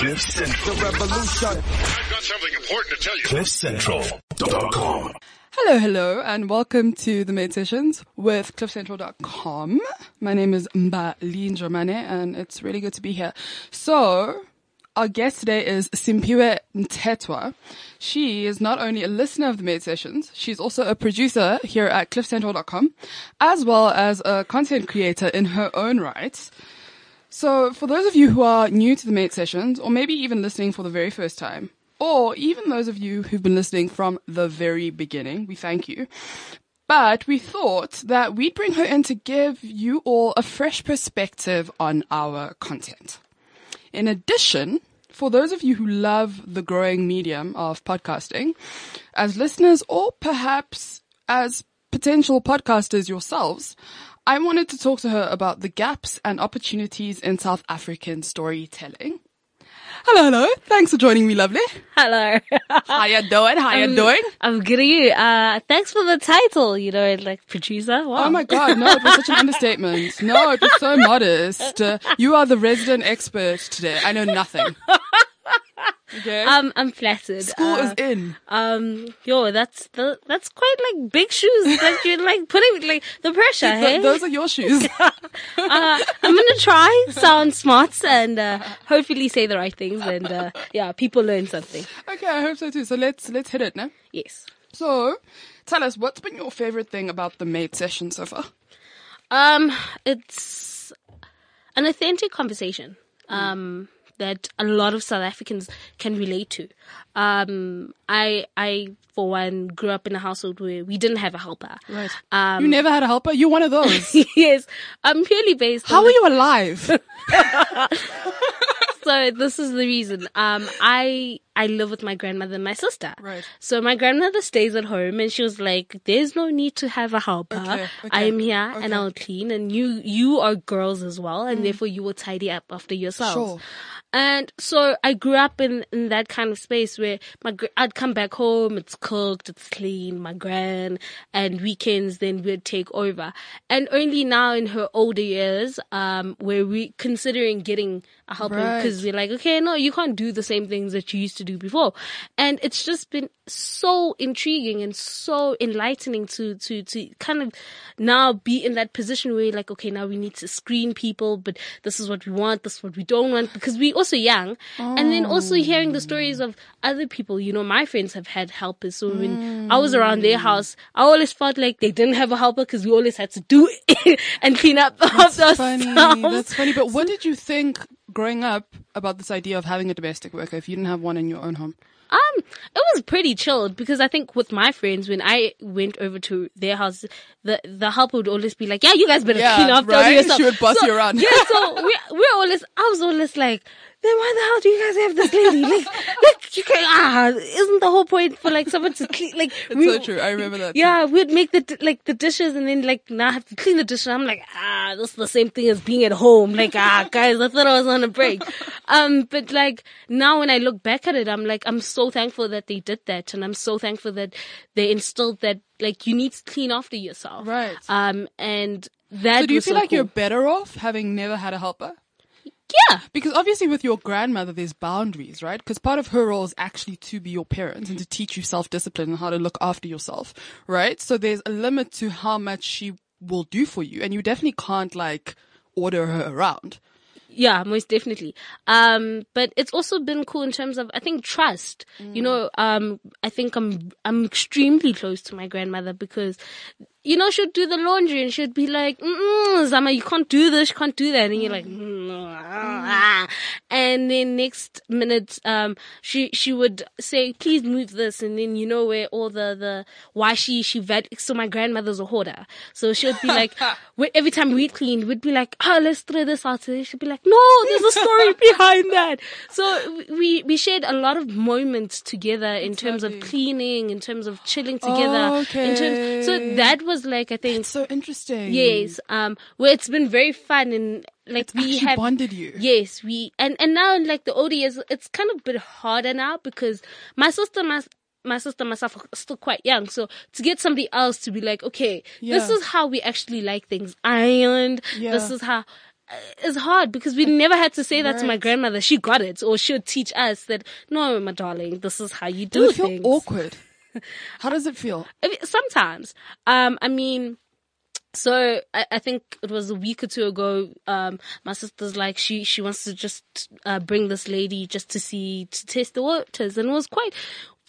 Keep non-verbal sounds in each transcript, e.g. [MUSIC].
Cliff Central Revolution. I've got something important to tell you. CliffCentral.com. Hello, hello, and welcome to the Maid Sessions with CliffCentral.com. My name is Mbalin Germane, and it's really good to be here. So, our guest today is Simphiwe Mthethwa. She is not only a listener of the Maid Sessions, she's also a producer here at CliffCentral.com, as well as a content creator in her own right. So, for those of you who are new to the Maid Sessions, or maybe even listening for the very first time, or even those of you who've been listening from the very beginning, we thank you. But we thought that we'd bring her in to give you all a fresh perspective on our content. In addition, for those of you who love the growing medium of podcasting, as listeners or perhaps as potential podcasters yourselves, I wanted to talk to her about the gaps and opportunities in South African storytelling. Hello, hello. Thanks for joining me, lovely. Hello. [LAUGHS] How you doing? How you I'm- doing? I'm good. Uh, thanks for the title. You know, like producer. Wow. Oh my god, no, it was such an [LAUGHS] understatement. No, it was so modest. Uh, you are the resident expert today. I know nothing. [LAUGHS] Okay? Um, I'm flattered. School uh, is in. um, yo, that's the that's quite like big shoes that you're like putting like the pressure. Th- hey, those are your shoes. [LAUGHS] uh, I'm gonna try sound smart and uh, hopefully say the right things and uh, yeah, people learn something. okay, I hope so too. So let's let's hit it now. Yes. So, tell us what's been your favorite thing about the maid session so far? Um, it's an authentic conversation. Um, that a lot of South Africans can relate to. Um, I, I, for one, grew up in a household where we didn't have a helper. Right. Um, you never had a helper. You're one of those. [LAUGHS] yes, I'm purely based. How are you alive? [LAUGHS] so this is the reason. Um, I I live with my grandmother and my sister. Right. So my grandmother stays at home, and she was like, "There's no need to have a helper. Okay, okay, I am here, and okay. Mm. I'll clean, and you you are girls as well, and therefore you will tidy up after yourselves." Sure. And so I grew up in, in that kind of space where my I'd come back home, it's cooked, it's clean, my gran, and weekends then we'd take over. And only now in her older years, um, where we considering getting Right. because we're like, okay, no, you can't do the same things that you used to do before. And it's just been so intriguing and so enlightening to, to, to kind of now be in that position where you're like, okay, now we need to screen people, but this is what we want, this is what we don't want, because we're also young. And then also hearing the stories of other people, you know, my friends have had helpers. So when I was around their hmm. house, I always felt like they didn't have a helper because we always had to do it [LAUGHS] and clean up That's [LAUGHS] funny. That's funny. But what did you think growing up about this idea of having a domestic worker if you didn't have one in your own home? Um, it was pretty chilled because I think with my friends, when I went over to their house, the the helper would always be like, "Yeah, you guys better Yeah, clean up right? yourself." She would boss so, you around. Yeah, so [LAUGHS] we we're always I was always like, "Then why the hell do you guys have this lady? Like, [LAUGHS] like you can ah, isn't the whole point for like someone to clean? Like, [LAUGHS] It's so true. I remember that. Yeah, we'd make the like the dishes and then like now I have to clean the dishes. I'm like, ah, this is the same thing as being at home. Like, ah, [LAUGHS] guys, I thought I was on a break. Um, but like now when I look back at it, I'm like, I'm so thankful that they did that, and I'm so thankful that they instilled that like you need to clean after yourself. Right. Um, and that. So do you feel so like you're better off having never had a helper? Yeah. Because obviously with your grandmother, there's boundaries, right? Because part of her role is actually to be your parent and to teach you self-discipline and how to look after yourself, right? So there's a limit to how much she will do for you and you definitely can't like order her around. Yeah, most definitely. Um, but it's also been cool in terms of, I think, trust. You know, um, I think I'm, I'm extremely close to my grandmother because, you know, she'd do the laundry and she'd be like, mm Zama, you can't do this, you can't do that. And you're like, mm, ah. and then next minute, um, she, she would say, please move this. And then you know where all the, the, why she, she vet, so my grandmother's a hoarder. So she'd be like, [LAUGHS] every time we'd clean, we'd be like, oh, let's throw this out. So she'd be like, no, there's a story [LAUGHS] behind that. So we, we shared a lot of moments together in terms lovely. of cleaning, in terms of chilling together. In terms, so that was like, I think, So interesting. yes, um, where it's been very fun and like we have bonded you. Yes, we and and now in like the older years, it's kind of a bit harder now because my sister, my my sister, myself are still quite young. So to get somebody else to be like, okay, this is how we actually like things ironed. Yeah. This is how it's hard because we never had to say that to my grandmother. She got it, or she would teach us that no, my darling, this is how you do it feel awkward? How does it feel? Sometimes. Um, I mean, so I, I think it was a week or two ago. Um, my sister's like she she wants to just uh, bring this lady just to see to taste the waters, and it was quite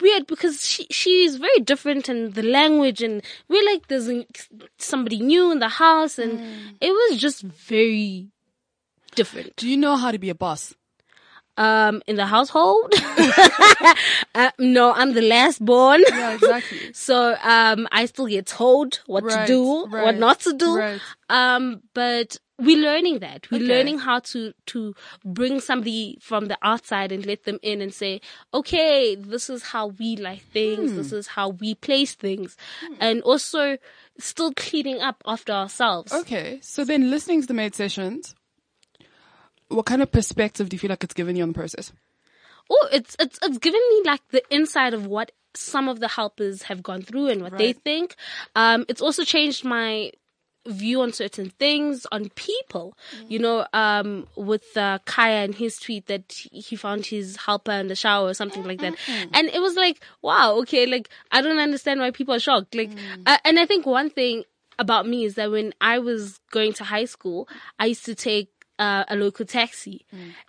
weird because she she's very different and the language and we're like there's somebody new in the house and it was just very different Do you know how to be a boss? Um in the household [LAUGHS] uh, no i'm the last born Yeah, exactly. [LAUGHS] So um, I still get told what Right, to do, what not to do. right. Um, but we're learning that. We're Okay. learning how to to bring somebody from the outside and let them in and say, okay, this is how we like things. Hmm. This is how we place things, and also still cleaning up after ourselves. Okay, so then listening to the maid sessions, what kind of perspective do you feel like it's given you on the process? Oh, it's it's it's given me like the inside of what some of the helpers have gone through and what they think. Um, it's also changed my view on certain things on people. You know, um, with uh, Kaya and his tweet that he found his helper in the shower or something like that, and it was like, wow, okay, like I don't understand why people are shocked. Like, uh, and I think one thing about me is that when I was going to high school, I used to take uh, a local taxi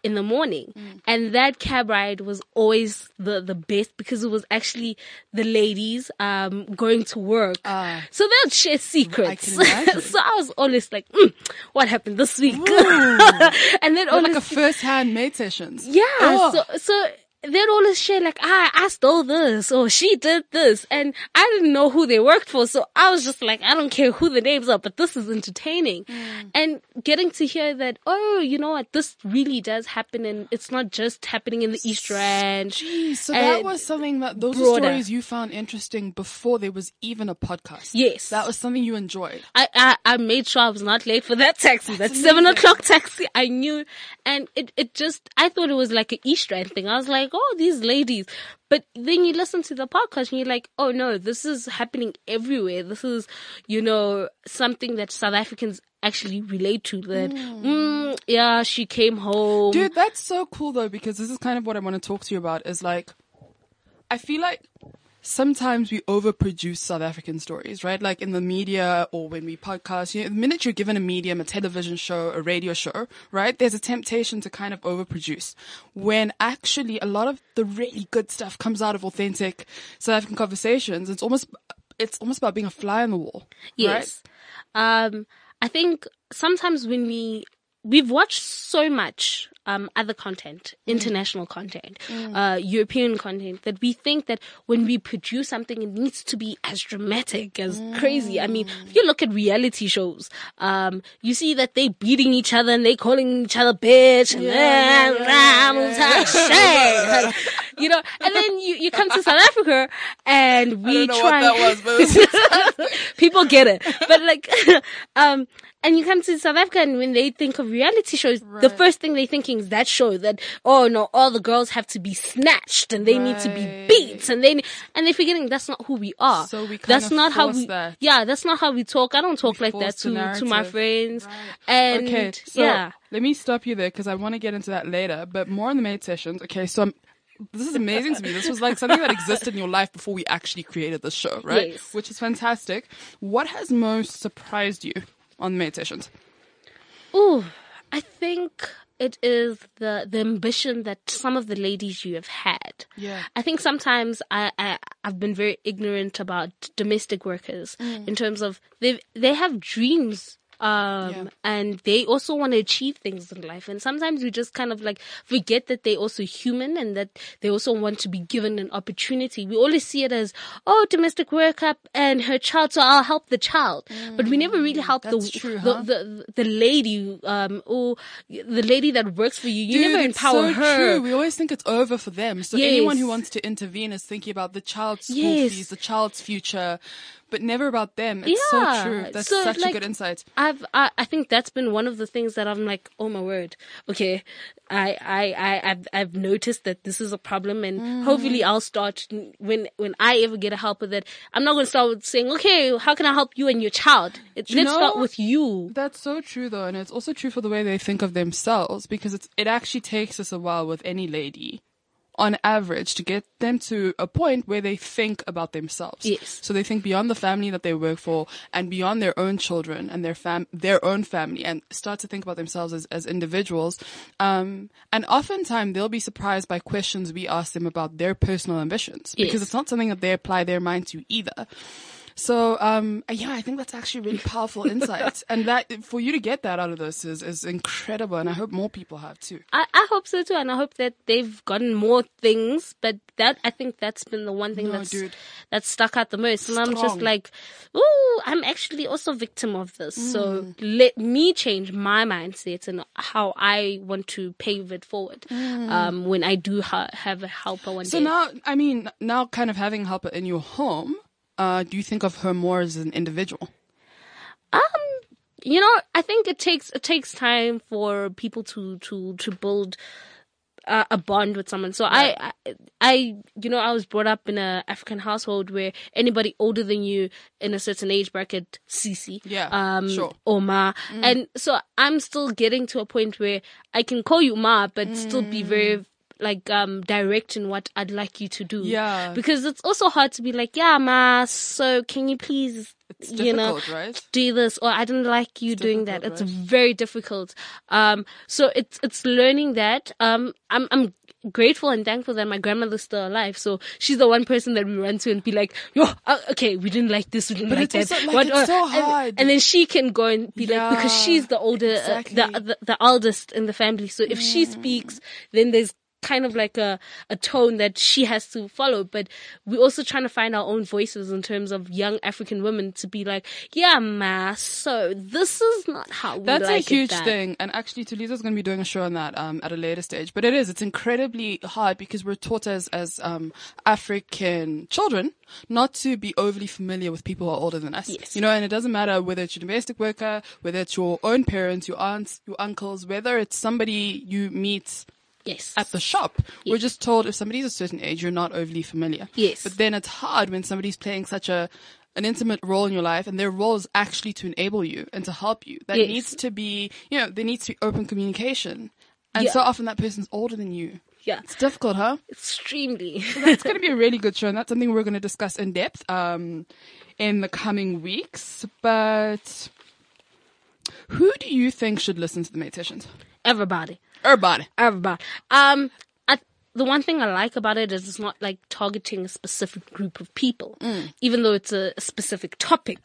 in the morning, and that cab ride was always the the best because it was actually the ladies um going to work, Ah. so they would share secrets. imagine. [LAUGHS] so I was always like, mm, "What happened this week?" [LAUGHS] and then always like a first-hand maid sessions. yeah. Oh. So so they'd always share like, ah, I stole this or she did this, and I didn't know who they worked for, so I was just like, I don't care who the names are, but this is entertaining, Mm. and getting to hear that, oh, you know what, this really does happen, and it's not just happening in the East Rand. Geez, so that was something that those broader. stories you found interesting before there was even a podcast. Yes. that was something you enjoyed. I, I, I made sure I was not late for that taxi. that seven o'clock taxi. I knew, and it, it just, I thought it was like an East egg thing. I was like, oh, these ladies. But then you listen to the podcast and you're like, oh no, this is happening everywhere. This is, you know, something that South Africans actually relate to. That, mm, yeah, she came home. Dude, that's so cool though, because this is kind of what I want to talk to you about is like, I feel like sometimes we overproduce South African stories, right? Like in the media or when we podcast, you know, the minute you're given a medium, a television show, a radio show, right? There's a temptation to kind of overproduce when actually a lot of the really good stuff comes out of authentic South African conversations. It's almost, it's almost about being a fly on the wall. Right? Yes. Um, I think sometimes when we we've watched so much um, other content, international content, uh, European content, that we think that when we produce something, it needs to be as dramatic, as crazy. I mean, if you look at reality shows, um, you see that they beating each other and they calling each other bitch and Yeah, yeah, yeah, [LAUGHS] shit. you know, and then you, you come to South Africa and we I don't know try. what was, but it was [LAUGHS] people get it. But like, [LAUGHS] um, and you come to South Africa and when they think of reality shows, the first thing they're thinking that show that, oh no, all the girls have to be snatched and they need to be beat and they, and they're forgetting that's not who we are. So we that's not how we, that. yeah, that's not how we talk. I don't talk We like that to, to my friends. Right. And okay, so yeah. let me stop you there because I want to get into that later, but more on the maid sessions. Okay, so I'm, this is amazing to me. This was like something that existed in your life before we actually created this show, right? Yes. Which is fantastic. What has most surprised you on the maid sessions? Ooh, I think it is the the ambition that some of the ladies you have had. Yeah. I think sometimes I, I I've been very ignorant about domestic workers Mm. in terms of they they have dreams. Um, Yeah. and they also want to achieve things in life. And sometimes we just kind of like forget that they're also human and that they also want to be given an opportunity. We always see it as, oh, domestic worker and her child, so I'll help the child. But we never really help the, Mm, true, the, huh? the, the lady, um, or the lady that works for you. You Dude, never empower so her. True. We always think it's over for them. So anyone who wants to intervene is thinking about the child's school Yes. fees, the child's future. But never about them. It's so Yeah. true. That's So, such a good insight. I've I, I think that's been one of the things that I'm like, oh my word. Okay. I I I I've, I've noticed that this is a problem and Mm. hopefully I'll start when when I ever get a help with it. I'm not going to start with saying, "Okay, how can I help you and your child?" It, you let's start with you. That's so true though, and it's also true for the way they think of themselves because it's it actually takes us a while with any lady on average to get them to a point where they think about themselves. Yes. So they think beyond the family that they work for and beyond their own children and their fam their own family and start to think about themselves as, as individuals. Um and oftentimes they'll be surprised by questions we ask them about their personal ambitions because it's not something that they apply their mind to either. So, um, yeah, I think that's actually really powerful insight. [LAUGHS] and that, for you to get that out of this is, is incredible. And I hope more people have too. I, I hope so too, and I hope that they've gotten more things. But that I think that's been the one thing No, that's dude. that's stuck out the most. And I'm just like, ooh, I'm actually also victim of this. So Mm. let me change my mindset and how I want to pave it forward. Um, when I do ha- have a helper one Mm. So day. now, I mean, now kind of having helper in your home, uh, do you think of her more as an individual? Um, you know, I think it takes it takes time for people to to to build uh, a bond with someone. So I, I, I, you know, I was brought up in a African household where anybody older than you in a certain age bracket, Sisi, Yeah, um, sure. or Ma, and so I'm still getting to a point where I can call you Ma, but still be very like um direct in what I'd like you to do. Yeah. because it's also hard to be like, yeah, Ma. So can you please, It's you know, right? do this or I didn't like you doing that. It's right? very difficult. Um, so it's, it's learning that. Um, I'm, I'm grateful and thankful that my grandmother's still alive. So she's the one person that we run to and be like, yo, uh, okay, we didn't like this. We didn't But like that. like, it's uh, so and- hard. And, then she can go and be like, because she's the older, exactly. uh, the, the, the eldest in the family. So if she speaks, then there's kind of like a, a tone that she has to follow. But we're also trying to find our own voices in terms of young African women to be like, yeah, ma, so this is not how we That's like a it huge done." thing. And actually, Tulisa's going to be doing a show on that um, at a later stage. But it is. It's incredibly hard because we're taught as, as um, African children not to be overly familiar with people who are older than us. Yes. You know, and it doesn't matter whether it's your domestic worker, whether it's your own parents, your aunts, your uncles, whether it's somebody you meet Yes. at the shop. We're just told if somebody's a certain age, you're not overly familiar. Yes. But then it's hard when somebody's playing such a an intimate role in your life and their role is actually to enable you and to help you. That Yes. needs to be, you know, there needs to be open communication. And Yeah. so often that person's older than you. yeah. It's difficult, huh? Extremely. It's going to be a really [LAUGHS] good show and that's something we're going to discuss in depth um, in the coming weeks. But who do you think should listen to the maid sessions? Everybody. Everybody. Everybody. Um, the one thing I like about it is it's not like targeting a specific group of people, even though it's a, specific topic.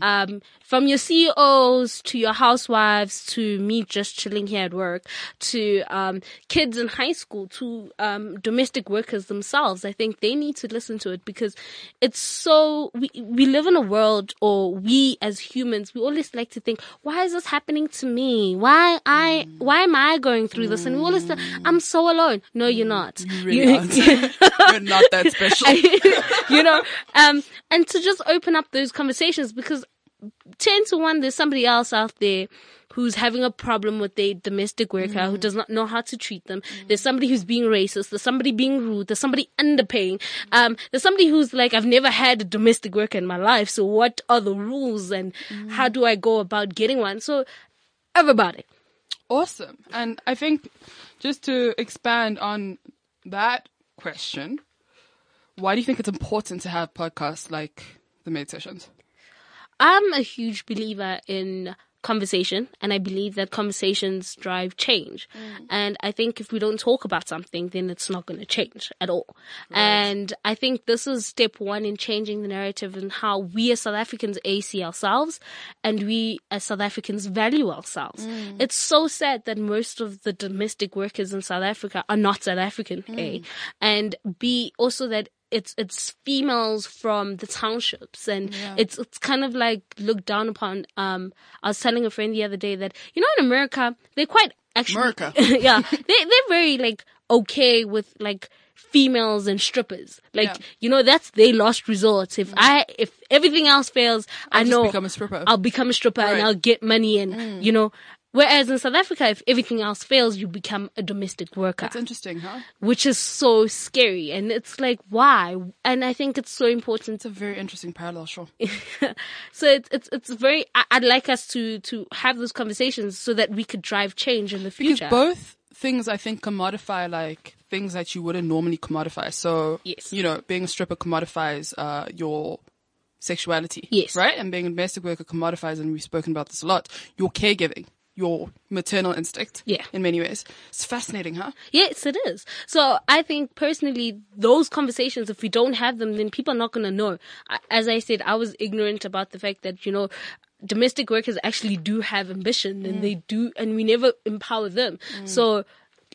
Um, from your CEOs to your housewives to me just chilling here at work to um, kids in high school to um, domestic workers themselves. I think they need to listen to it because it's so we we live in a world or we as humans we always like to think why is this happening to me? Why I why am I going through this? And we always say I'm so alone. No you're not You really aren't. [LAUGHS] [LAUGHS] You're not that special. [LAUGHS] you know um and to just open up those conversations because 10 to 1 there's somebody else out there who's having a problem with their domestic worker who does not know how to treat them. There's somebody who's being racist. There's somebody being rude. There's somebody underpaying. Um there's somebody who's like i've never had a domestic worker in my life so what are the rules and how do i go about getting one? So everybody. Awesome. And I think just to expand on that question, why do you think it's important to have podcasts like the Made Sessions? I'm a huge believer in conversation and I believe that conversations drive change. Mm. And I think if we don't talk about something, then it's not going to change at all. And I think this is step one in changing the narrative and how we as South Africans A see ourselves and we as South Africans value ourselves. Mm. It's so sad that most of the domestic workers in South Africa are not South African, A. And B, also that it's it's females from the townships and it's it's kind of like looked down upon. Um, I was telling a friend the other day that you know in America they're quite actually America. [LAUGHS] yeah they they're very like okay with like females and strippers. Like, Yeah. you know, that's their last resort. If I, if everything else fails, I just know become a stripper. I'll become a stripper and Right. Mm. I'll get money and, you know, whereas in South Africa, if everything else fails, you become a domestic worker That's interesting, huh? which is so scary. And it's like, why? And I think it's so important. It's a very interesting parallel, sure. [LAUGHS] So it's, it's, it's very, I'd like us to, to have those conversations so that we could drive change in the future. Because both things, I think, commodify like things that you wouldn't normally commodify. So, Yes. you know, being a stripper commodifies uh, your sexuality. Yes. Right? And being a domestic worker commodifies, and we've spoken about this a lot, your caregiving, your maternal instinct. Yeah. In many ways. It's fascinating, huh? Yes, it is. So I think personally, those conversations, if we don't have them, then people are not going to know. As I said, I was ignorant about the fact that, you know, domestic workers actually do have ambition and mm. they do, and we never empower them. Mm. So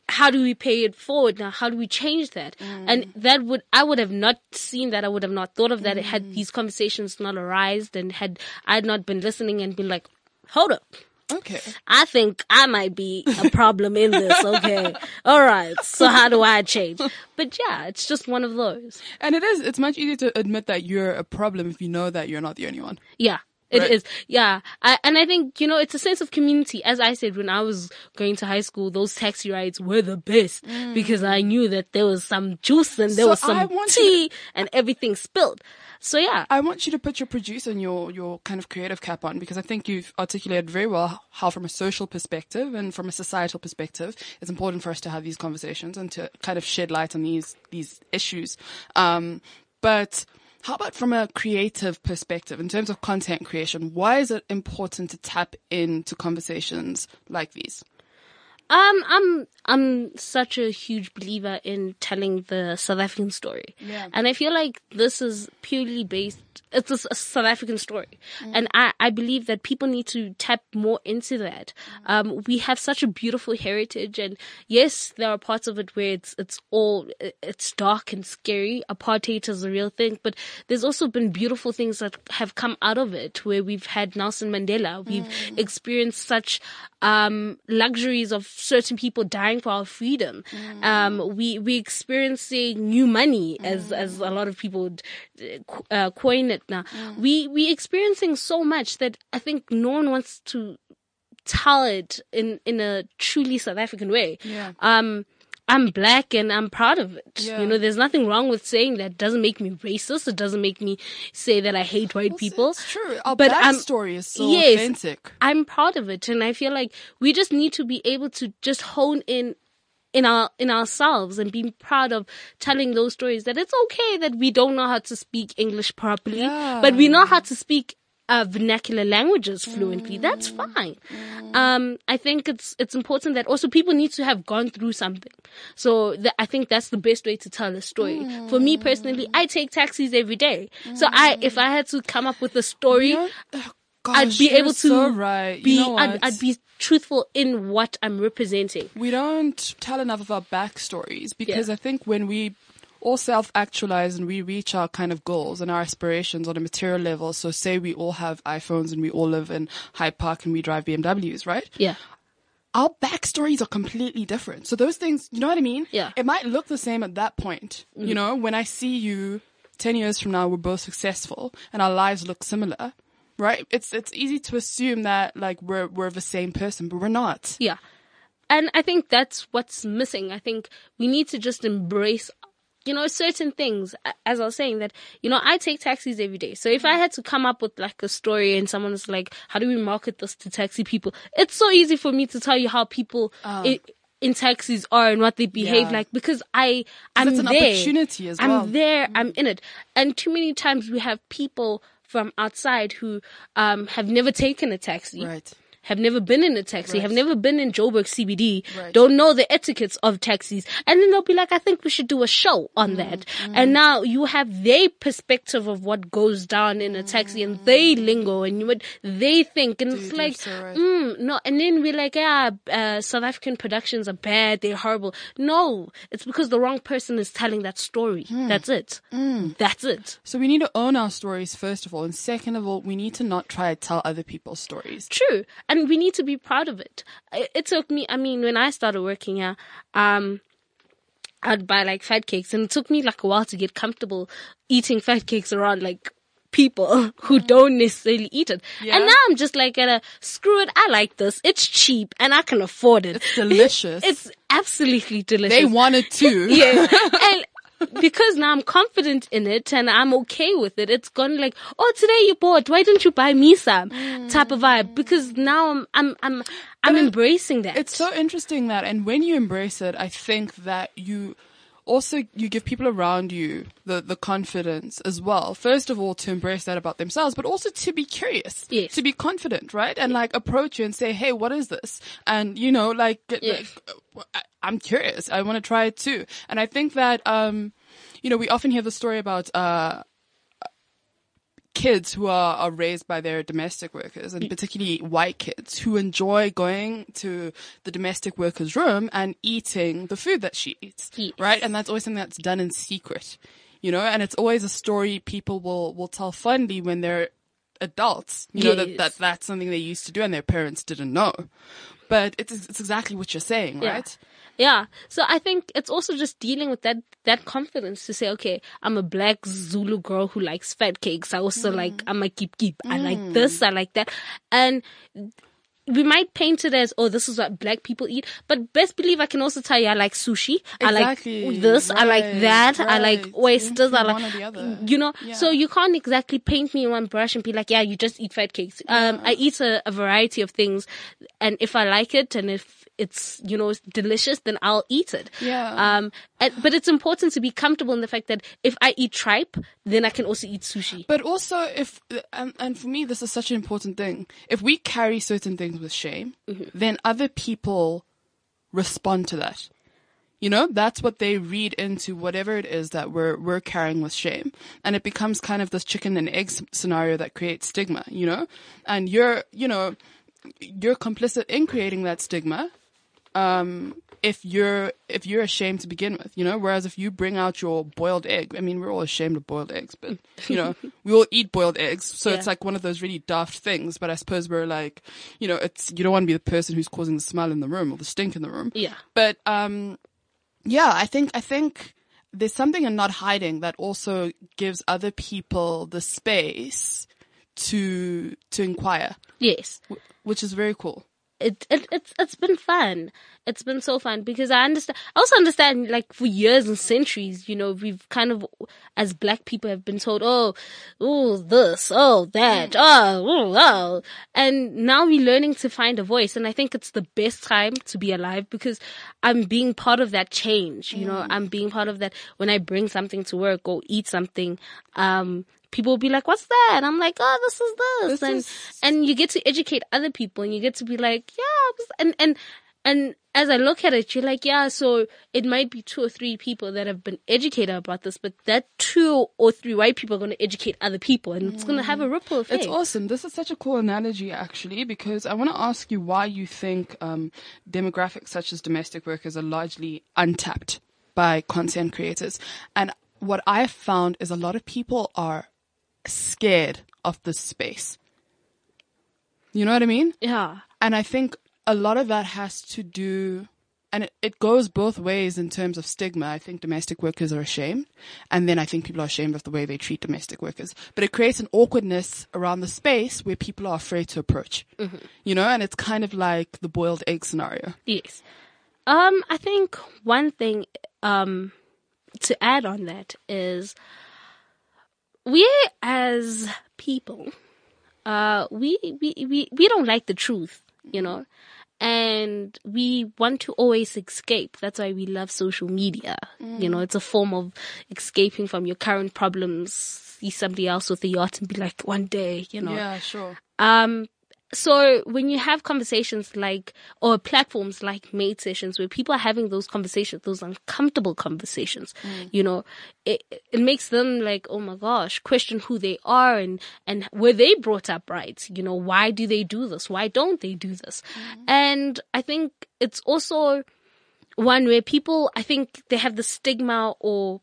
how do we pay it forward now? How do we change that? Mm. And that would, I would have not seen that. I would have not thought of that had these conversations not arisen and had I had not been listening and been like, hold up. Okay. I think I might be a problem in this. Okay. [LAUGHS] All right. So how do I change? But yeah, it's just one of those. And it is, it's much easier to admit that you're a problem if you know that you're not the only one. Yeah. It is. Right. Yeah. I, and I think, you know, it's a sense of community. As I said, when I was going to high school, those taxi rides were the best because I knew that there was some juice and there So was some tea and everything spilled. So yeah. I want you to put your producer and your, your kind of creative cap on because I think you've articulated very well how from a social perspective and from a societal perspective, it's important for us to have these conversations and to kind of shed light on these, these issues. Um, but how about from a creative perspective in terms of content creation? Why is it important to tap into conversations like these? Um, I'm I'm such a huge believer in telling the South African story, Yeah. and I feel like this is purely based. It's a, South African story, and I I believe that people need to tap more into that. Um, we have such a beautiful heritage, and yes, there are parts of it where it's it's all it's dark and scary. Apartheid is a real thing, but there's also been beautiful things that have come out of it, where we've had Nelson Mandela, we've experienced such um, luxuries of certain people dying for our freedom. Um, we we experiencing new money, as as a lot of people would uh, coin it now. We we experiencing so much that I think no one wants to tell it in in a truly South African way. Yeah. Um. I'm black and I'm proud of it. Yeah. You know, there's nothing wrong with saying that. It doesn't make me racist. It doesn't make me say that I hate white people. It's true. Our But I'm- backstory is so Yes. authentic. I'm proud of it, and I feel like we just need to be able to just hone in in our in ourselves and being proud of telling those stories. That it's okay that we don't know how to speak English properly, Yeah. but we know how to speak uh, vernacular languages fluently. That's fine. Um, I think it's it's important that also people need to have gone through something. So th- I think that's the best way to tell a story. For me personally, I take taxis every day. So I if I had to come up with a story. You oh, gosh, I'd be able to so right. be you know I'd. I'd be truthful in what I'm representing. we don't tell enough of our backstories because Yeah. I think when we all self actualize and we reach our kind of goals and our aspirations on a material level, so say we all have iPhones and we all live in Hyde Park and we drive BMWs, right? Yeah. Our backstories are completely different. So those things, you know what I mean? Yeah. It might look the same at that point. You mm-hmm. know, when I see you 10 years from now, we're both successful and our lives look similar. Right? It's, it's easy to assume that like we're, we're the same person, but we're not. Yeah. And I think that's what's missing. I think we need to just embrace, you know, certain things. As I was saying that, you know, I take taxis every day. So if I had to come up with like a story and someone's like, how do we market this to taxi people? It's so easy for me to tell you how people i- in taxis are and what they behave. Yeah. like because I, I'm it's an there. opportunity as well I'm there. I'm in it. And too many times we have people from outside who, um, have never taken a taxi Right. Have never been in a taxi, have never been in Joburg CBD, Right. don't know the etiquettes of taxis. And then they'll be like, I think we should do a show on Mm, that. And now you have their perspective of what goes down in a taxi and Mm. they lingo and what they think. And it's like, so right. mm, no. And then we're like, yeah, uh, South African productions are bad. They're horrible. No, it's because the wrong person is telling that story. Hmm. That's it. Mm. That's it. So we need to own our stories first of all, and second of all, we need to not try to tell other people's stories. True. And we need to be proud of it. It, it took me, I mean, when I started working here, um, I'd buy like fat cakes and it took me like a while to get comfortable eating fat cakes around like people [LAUGHS] who don't necessarily eat it. Yeah. And now I'm just like at a screw it. I like this. It's cheap and I can afford it. It's delicious. It's absolutely delicious. they wanted [LAUGHS] to. yeah. [LAUGHS] And because now I'm confident in it and I'm okay with it, it's gone like, oh, today you bought. Why don't you buy me some type of vibe? Because now I'm, I'm, I'm, I'm embracing that. It's so interesting that, and when you embrace it, I think that you also you give people around you the the confidence as well. First of all, to embrace that about themselves, but also to be curious, Yes. to be confident, right? And like approach you and say, "Hey, what is this?" And you know, like, Yeah. like, uh, I'm curious. I want to try it too. And I think that um, you know, we often hear the story about uh kids who are, are raised by their domestic workers and particularly white kids who enjoy going to the domestic worker's room and eating the food that she eats. Yes. Right? And that's always something that's done in secret. You know, and it's always a story people will, will tell fondly when they're adults. You know, that, that that's something they used to do and their parents didn't know. But it's, it's exactly what you're saying, right? Yeah. So I think it's also just dealing with that, that confidence to say, okay, I'm a black Zulu girl who likes fat cakes. I also like, I'm a keep keep. I like this. I like that. And we might paint it as, oh, this is what black people eat, but best believe I can also tell you I like sushi. Exactly. I like this. I like Right, that. I like right. oysters. I like, or the other. you know, Yeah. so you can't exactly paint me in one brush and be like, yeah, you just eat fat cakes. Um, I eat a, a variety of things and if I like it and if it's, you know, delicious, then I'll eat it. Yeah. Um, and, but it's important to be comfortable in the fact that if I eat tripe, then I can also eat sushi. But also, if and, and for me, this is such an important thing. If we carry certain things with shame, then other people respond to that. You know, that's what they read into whatever it is that we're we're carrying with shame, and it becomes kind of this chicken and egg scenario that creates stigma. You know, and you're you know you're complicit in creating that stigma um, if you're if you're ashamed to begin with, you know. Whereas if you bring out your boiled egg, I mean, we're all ashamed of boiled eggs, but you know, [LAUGHS] we all eat boiled eggs, so it's like one of those really daft things. But I suppose we're like, you know, it's you don't want to be the person who's causing the smell in the room or the stink in the room. Yeah. But um, yeah, I think I think there's something in not hiding that also gives other people the space to to inquire, Yes. wh- which is very cool. It, it it's it's been fun. It's been so fun because I understand. I also understand, like for years and centuries, you know, we've kind of, as black people, have been told, oh, oh, this, oh, that, oh, oh, oh, and now we're learning to find a voice, and I think it's the best time to be alive because I'm being part of that change. You know, I'm being part of that when I bring something to work or eat something. Um, people will be like, "What's that?" And I'm like, "Oh, this is this," This and is- and you get to educate other people and you get to be like, yeah, and, and, and as I look at it, you're like, yeah, so it might be two or three people that have been educated about this, but that two or three white people are going to educate other people and it's going to have a ripple effect. It's awesome. This is such a cool analogy, actually, because I want to ask you why you think um, demographics such as domestic workers are largely untapped by content creators. And what I've found is a lot of people are scared of this space. You know what I mean? Yeah. And I think a lot of that has to do, and it, it goes both ways in terms of stigma. I think domestic workers are ashamed, and then I think people are ashamed of the way they treat domestic workers. But it creates an awkwardness around the space where people are afraid to approach. You know, and it's kind of like the boiled egg scenario. Yes. Um, I think one thing, um, to add on that is we as people, uh, we, we, we, we don't like the truth, you know, and we want to always escape. That's why we love social media. You know, it's a form of escaping from your current problems. See somebody else with a yacht and be like, one day, you know. Yeah, sure. Um, so when you have conversations like, or platforms like Made Sessions where people are having those conversations, those uncomfortable conversations, mm. you know, it, it makes them like, oh my gosh, question who they are and, and were they brought up right? You know, why do they do this? Why don't they do this? Mm. And I think it's also one where people, I think they have the stigma or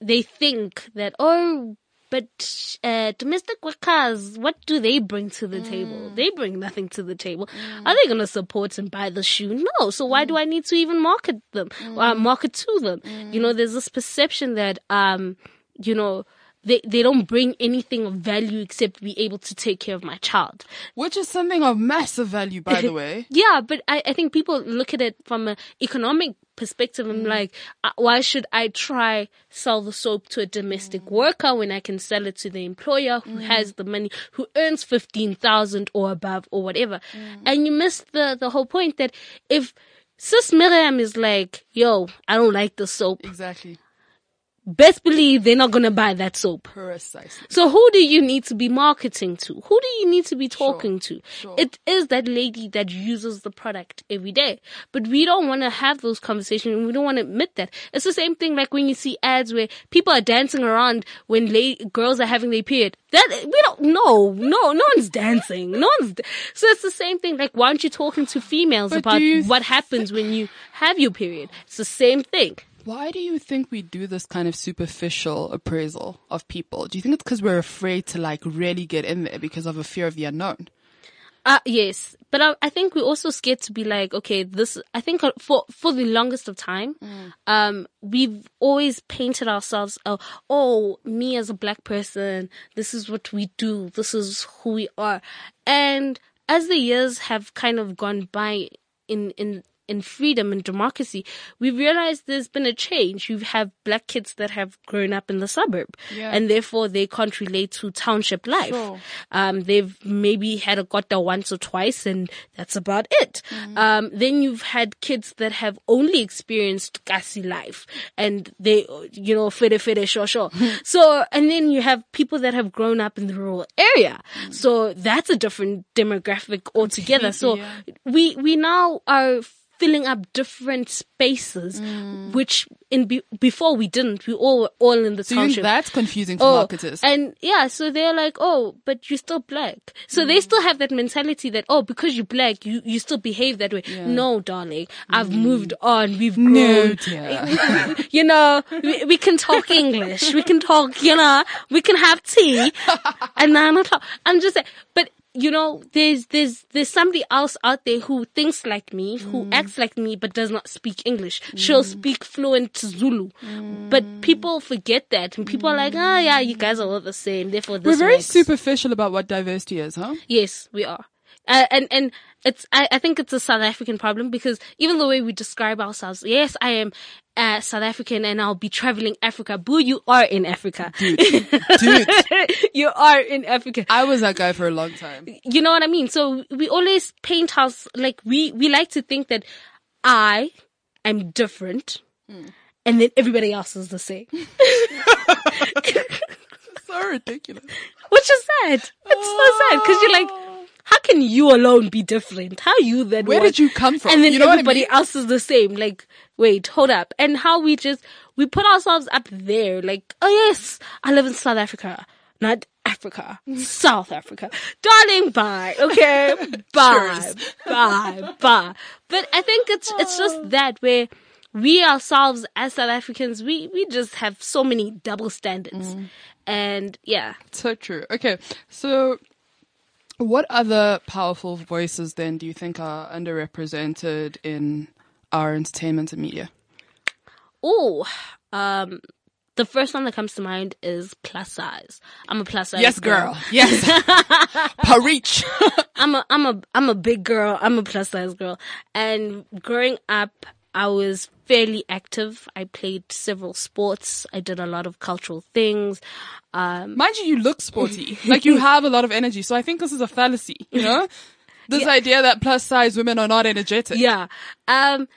they think that, oh, but uh, domestic workers, what do they bring to the table? Mm. They bring nothing to the table. Are they going to support and buy the shoe? No. So why Mm. do I need to even market them, uh, market to them? You Mm. know, there's this perception that, um, you know, they, they don't bring anything of value except be able to take care of my child. Which is something of massive value, by the [LAUGHS] way. Yeah, but I, I think people look at it from an economic perspective and mm. like, uh, why should I try sell the soap to a domestic mm. worker when I can sell it to the employer who mm. has the money, who earns 15,000 or above or whatever. And you miss the, the whole point that if Sis Miriam is like, yo, I don't like the soap, Exactly. Best believe they're not gonna buy that soap. Precisely. So who do you need to be marketing to? Who do you need to be talking to? Sure. It is that lady that uses the product every day. But we don't want to have those conversations. We don't want to admit that. It's the same thing like when you see ads where people are dancing around when la- girls are having their period. That, we don't, no, no, no one's dancing. No one's, so it's the same thing. Like, why aren't you talking to females But about what happens when you have your period? It's the same thing. Why do you think we do this kind of superficial appraisal of people? Do you think it's because we're afraid to like really get in there because of a fear of the unknown? Uh, yes, but I, I think we're also scared to be like, okay, this. I think uh, for for the longest of time, um, we've always painted ourselves. Oh, oh, me as a black person, this is what we do. This is who we are. And as the years have kind of gone by in in in freedom and democracy, we realized there's been a change. You have black kids that have grown up in the suburb, Yeah. and therefore they can't relate to township life. Sure. Um, they've maybe had a kota once or twice, and that's about it. Um, then you've had kids that have only experienced Kasi life, and they, you know, fede fede sure sure. [LAUGHS] so, and then you have people that have grown up in the rural area. So that's a different demographic altogether. So yeah. we we now are filling up different spaces, which in be- before we didn't. We all were all in the you township. that's confusing for Oh, marketers? and yeah, so they're like, oh, but you're still black. So Mm. they still have that mentality that, oh, because you're black, you, you still behave that way. No, darling, I've moved on. We've grown. Mm. no, dear. [LAUGHS] you know, we, we can talk English. We can talk, you know, we can have tea [LAUGHS] at nine o'clock. I'm just saying, but you know, there's, there's, there's somebody else out there who thinks like me, who Mm. acts like me, but does not speak English. She'll speak fluent Zulu. But people forget that and people are like, oh yeah, you guys are all the same. Therefore this We're very works." superficial about what diversity is, huh? Yes, we are. Uh, and, and it's, I, I think it's a South African problem because even the way we describe ourselves, yes, I am uh, South African and I'll be traveling Africa. Boo, you are in Africa. [LAUGHS] Dude, you are in Africa. I was that guy for a long time. You know what I mean? So we always paint us, like we, we like to think that I am different and then everybody else is the same. [LAUGHS] [LAUGHS] So ridiculous. Which is sad. It's so sad because you're like, how can you alone be different? How you then? Where did you come from? And then You know what I everybody mean? else is the same. Like, wait, hold up. And how we just we put ourselves up there. Like, oh yes, I live in South Africa, not Africa, [LAUGHS] South Africa. Darling, bye. Okay, [LAUGHS] bye, bye, bye. But I think it's it's just [LAUGHS] that where. We ourselves as South Africans, we, we just have so many double standards. Mm. And yeah, So true. Okay, so what other powerful voices then do you think are underrepresented in our entertainment and media? Oh, um, the first one that comes to mind is plus size. I'm a plus size. Yes, girl. Yes. [LAUGHS] Parich. [LAUGHS] I'm a, I'm a, I'm a big girl. I'm a plus size girl. And growing up, I was fairly active. I played several sports. I did a lot of cultural things. Um, Mind you, you look sporty. [LAUGHS] like you have a lot of energy. So I think this is a fallacy, you know? This idea that plus size women are not energetic. yeah. Um,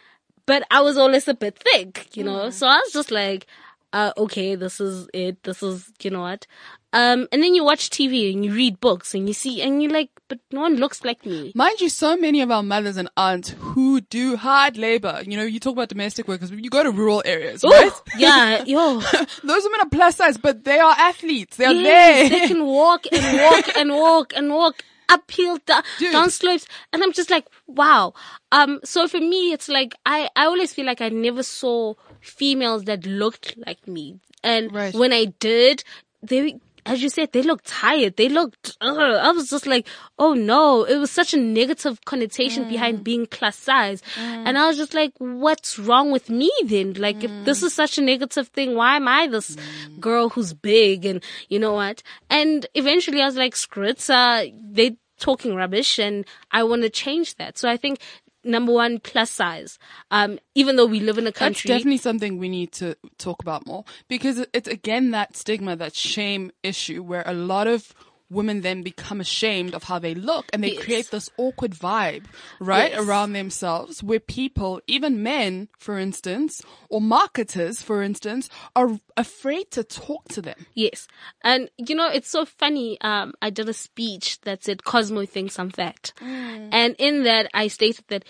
but I was always a bit thick, you know, so I was just like, uh, okay, this is it. This is, you know what? Um, and then you watch TV and you read books and you see, and you're like, but no one looks like me. Mind you, so many of our mothers and aunts who do hard labor, you know, you talk about domestic workers, you go to rural areas, Ooh, right? yeah, [LAUGHS] yo. Those women are plus size, but they are athletes. They are Yes, there. they can walk and walk [LAUGHS] and walk and walk uphill, down, slopes. And I'm just like, wow. Um, so for me, it's like, I, I always feel like I never saw females that looked like me. And Right. when I did, they, as you said, they looked tired. They looked, ugh. I was just like, oh no, it was such a negative connotation behind being plus size. And I was just like, what's wrong with me then? Like, if this is such a negative thing, why am I this girl who's big and you know what? And eventually I was like, screw it, uh, they talking rubbish and I want to change that. So I think number one, plus size. Um, even though we live in a That's country. definitely something we need to talk about more because it's again that stigma, that shame issue where a lot of women then become ashamed of how they look and they Yes. create this awkward vibe, right? Yes. Around themselves where people, even men, for instance, or marketers, for instance, are afraid to talk to them. Yes. And you know, it's so funny. Um, I did a speech that said Cosmo thinks I'm fat. And in that I stated that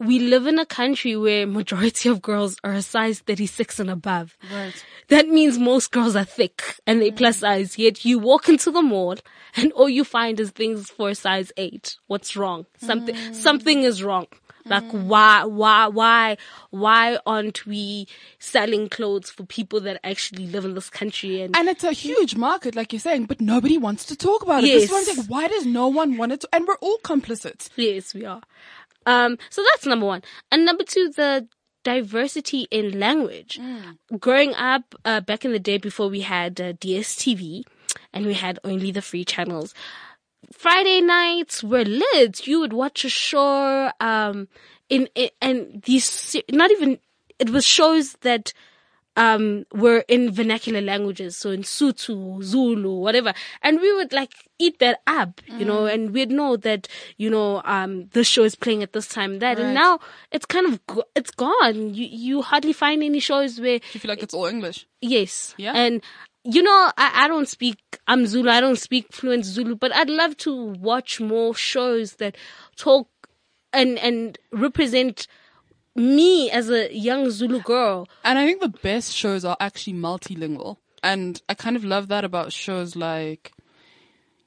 we live in a country where majority of girls are a size 36 and above. Right. That means most girls are thick and they plus mm. size, yet you walk into the mall and all you find is things for a size eight. What's wrong? Something, mm. something is wrong. Like mm. why, why, why, why aren't we selling clothes for people that actually live in this country and And it's a huge market, like you're saying, but nobody wants to talk about it. This is what I'm Yes. saying. Why does no one want it to? And we're all complicit. Yes, we are. Um, so that's number one. And number two, the diversity in language. Growing up, uh, back in the day before we had uh, DSTV and we had only the free channels, Friday nights were lit. You would watch a show, um, in, in and these, not even, it was shows that, um, were in vernacular languages. So in Sotho, Zulu, whatever. And we would like eat that up, you know, and we'd know that, you know, um, this show is playing at this time, that. Right. And now it's kind of, go- it's gone. You, you hardly find any shows where You feel like it's all English. Yes. Yeah? And you know, I, I don't speak I'm Zulu, I don't speak fluent Zulu, but I'd love to watch more shows that talk and and represent me as a young Zulu girl. And I think the best shows are actually multilingual. And I kind of love that about shows like,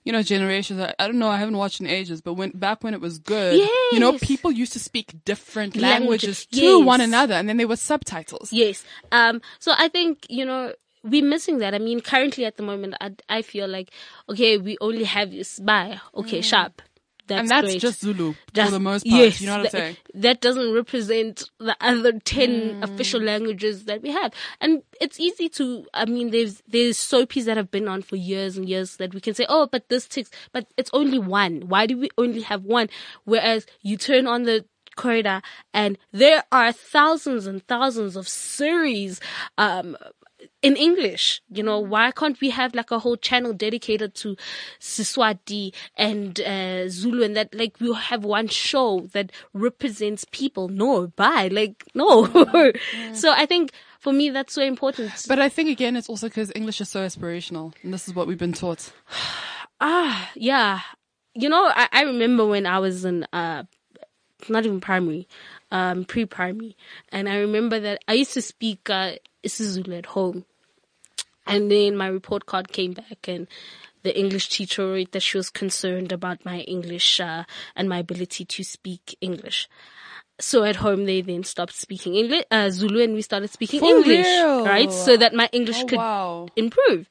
you know, Generations. I, I don't know, I haven't watched in ages, but when, back when it was good, you know, people used to speak different Languages. languages to Yes. one another and then there were subtitles. Yes. Um so I think, you know, we're missing that. I mean, currently at the moment I I feel like okay, we only have this by okay, sharp. That's and that's great. just Zulu Just- for the most part. Yes, you know what I'm that, saying? That doesn't represent the other ten Mm. official languages that we have, and it's easy to. I mean, there's there's soapies that have been on for years and years that we can say, oh, but this ticks, but it's only one. Why do we only have one? Whereas you turn on the corridor and there are thousands and thousands of series um in English. You know, why can't we have like a whole channel dedicated to Siswati and uh, Zulu and that like we'll have one show that represents people? No, bye. Like, no. [LAUGHS] so I think for me that's so important. But I think again, it's also because English is so aspirational and this is what we've been taught. [SIGHS] Ah, yeah. You know, I, I remember when I was in, uh, not even primary, um, pre-primary. And I remember that I used to speak, uh, isiZulu at home. And then my report card came back and the English teacher wrote that she was concerned about my English, uh, and my ability to speak English. So at home they then stopped speaking English, uh, Zulu and we started speaking For English, real? right? So that my English Oh, could wow. improve.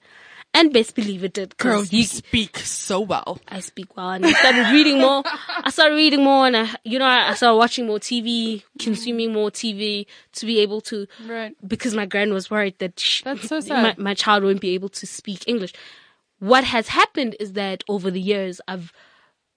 And best believe it did. Girl, you speak so well. I speak well and I started reading more. I started reading more and I, you know, I started watching more TV, consuming more TV to be able to, Right. because my grand was worried that sh That's so my, sad. my child won't be able to speak English. What has happened is that over the years, I've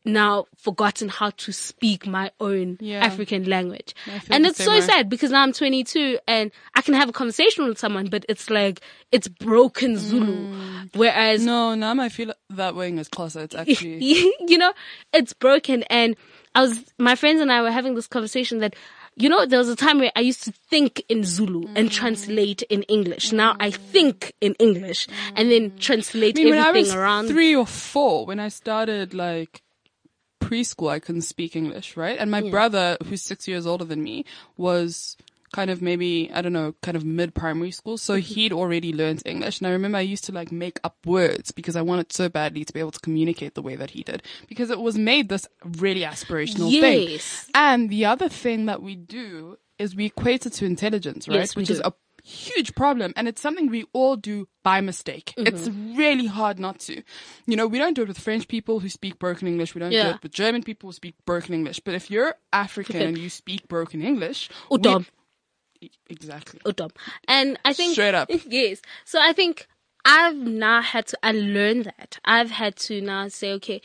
now forgotten how to speak my own Yeah. African language. And it's so way. sad because now I'm 22 and I can have a conversation with someone, but it's like, it's broken mm. Zulu. Mm. Whereas No, now I feel that way in this class. [LAUGHS] It's actually. you know, it's broken. And I was, my friends and I were having this conversation that, you know, there was a time where I used to think in Zulu and mm. translate in English. Now I mm. think in English and then translate I mean, everything was around. three or four, when I started like preschool, I couldn't speak English, right? And my brother, who's six years older than me, was kind of maybe, I don't know, kind of mid primary school. So Mm-hmm. he'd already learned English. And I remember I used to like make up words because I wanted so badly to be able to communicate the way that he did because it was made this really aspirational thing. Yes. And the other thing that we do is we equate it to intelligence, right? Yes, we Which do. is a huge problem. And it's something we all do by mistake. Mm-hmm. It's really hard not to. You know, we don't do it with French people who speak broken English. We don't do it with German people who speak broken English. But if you're African Okay. and you speak broken English, Or we- dumb. Exactly. or dumb. And I think Straight up. [LAUGHS] yes. So I think I've now had to unlearn that. I've had to now say, okay,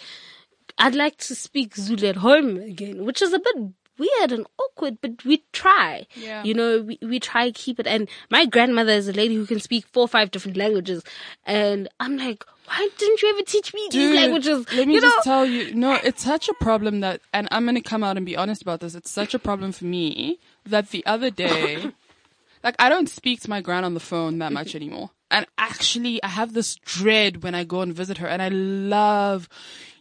I'd like to speak Zulu at home again, which is a bit weird and awkward, but we try. Yeah. You know, we, we try to keep it. And my grandmother is a lady who can speak four or five different languages. And I'm like, why didn't you ever teach me these languages? Let me you just know? tell you, no, it's such a problem that, and I'm going to come out and be honest about this. It's such a problem for me that the other day, [LAUGHS] like I don't speak to my gran on the phone that much [LAUGHS] anymore. And actually, I have this dread when I go and visit her and I love,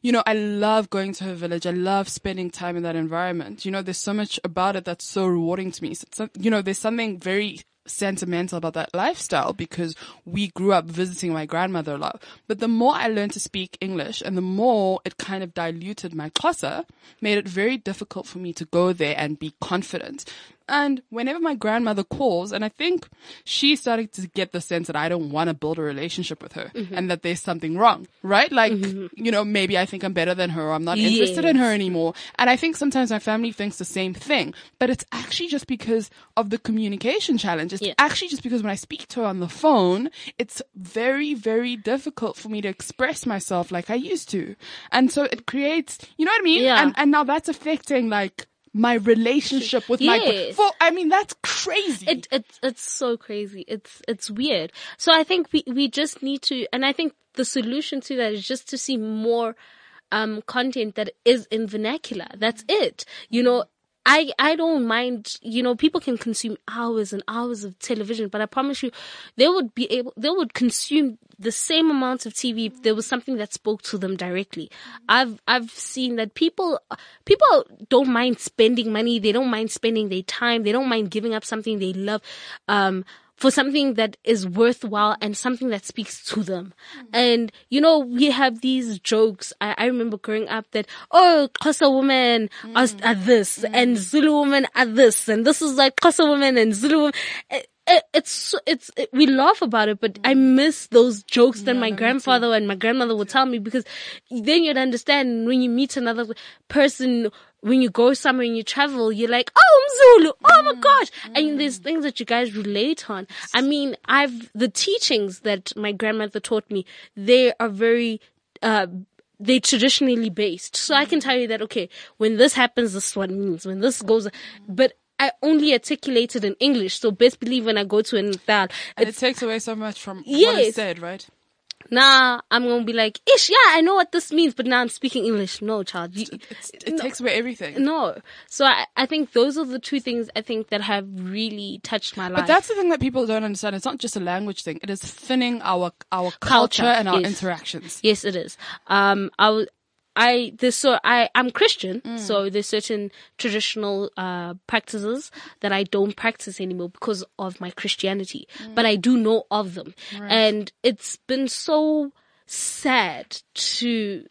you know, I love going to her village. I love spending time in that environment. You know, there's so much about it that's so rewarding to me. So, you know, there's something very sentimental about that lifestyle because we grew up visiting my grandmother a lot. But the more I learned to speak English and the more it kind of diluted my Xhosa, made it very difficult for me to go there and be confident. And whenever my grandmother calls, and I think she's starting to get the sense that I don't want to build a relationship with her mm-hmm. and that there's something wrong, right? Like, mm-hmm. you know, maybe I think I'm better than her or I'm not interested in her anymore. And I think sometimes my family thinks the same thing, but it's actually just because of the communication challenge. It's Yeah. actually just because when I speak to her on the phone, it's very, very difficult for me to express myself like I used to. And so it creates, you know what I mean? Yeah. And, and now that's affecting like my relationship with my, for, I mean, that's crazy. It, it's it's so crazy. It's it's weird. So I think we we just need to, and I think the solution to that is just to see more um content that is in vernacular. That's it. You know. I, I don't mind, you know, people can consume hours and hours of television, but I promise you, they would be able, they would consume the same amount of TV if there was something that spoke to them directly. I've, I've seen that people, people don't mind spending money. They don't mind spending their time. They don't mind giving up something they love, um, for something that is worthwhile and something that speaks to them. And, you know, we have these jokes. I, I remember growing up that, oh, Xhosa women are, are this mm. and Zulu women are this and this is like Xhosa women and Zulu women. Eh, It- it- it's it's it, we laugh about it, but I miss those jokes that my grandfather and my grandmother would tell me because then you'd understand when you meet another person when you go somewhere and you travel, you're like, oh, I'm Zulu. Oh my mm-hmm. gosh. And mm-hmm. there's things that you guys relate on. I mean, I've, the teachings that my grandmother taught me, they are very, uh, they traditionally based. So I can mm-hmm. tell you that, okay, when this happens, this one means. When this goes, but I only articulate it in English. So best believe when I go to an Natal, and it takes away so much from what Yes. is said, right? nah, I'm going to be like, ish, yeah, I know what this means, but now I'm speaking English. No, child. You, It's, it takes away everything. no. So I, I think those are the two things I think that have really touched my life. But that's the thing that people don't understand. It's not just a language thing. It is thinning our our culture, Culture, and our yes. interactions. Yes, it is. Um, I was, I, there's so, I, I'm Christian, Mm. so there's certain traditional, uh, practices that I don't practice anymore because of my Christianity, Mm. but I do know of them. And it's been so sad to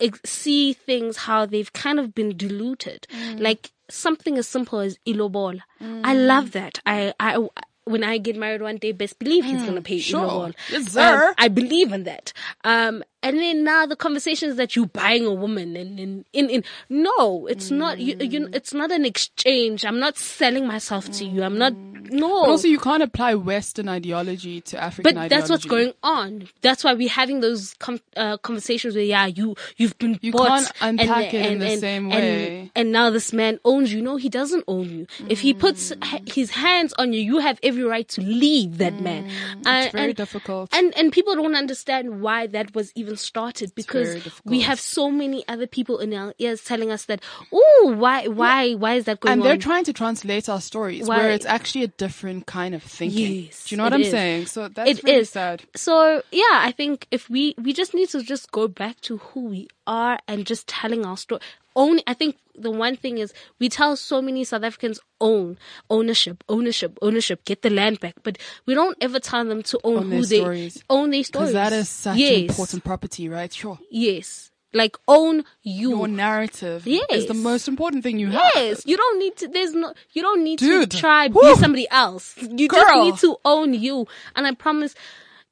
ex- see things how they've kind of been diluted. Mm. Like something as simple as ilobolo. I love that. I, I, when I get married one day, best believe he's gonna pay Mm. sure. ilobolo. Yes, sir. Um, I believe in that. Um, and then now the conversations that you buying a woman and in, in, in, no, it's not, you, you, it's not an exchange. I'm not selling myself to you. I'm not, no. But also, you can't apply Western ideology to African But ideology. that's what's going on. That's why we're having those com- uh, conversations where, yeah, you you've been You bought can't unpack it in the same way. And now this man owns you. No, he doesn't own you. If he puts Mm. his hands on you, you have every right to leave that man. And, Mm. very and- difficult. And and people don't understand why that was even started because we have so many other people in our ears telling us that, oh, why why why is that going and on? they're trying to translate our stories Why- where it's actually a different kind of thinking. Yes, Do you know what I'm is. saying? So that's It really is. sad. So yeah, I think if we we just need to just go back to who we are and just telling our story. Only I think the one thing is we tell so many South Africans own ownership, ownership, ownership, get the land back, but we don't ever tell them to own, Own who their they stories. own their stories. Because that is such yes. important property, right? Sure. Yes. Like own you. Your narrative is the most important thing you have. Yes, you don't need to. There's no. You don't need Dude. to try Whew. be somebody else. You just Girl. need to own you. And I promise,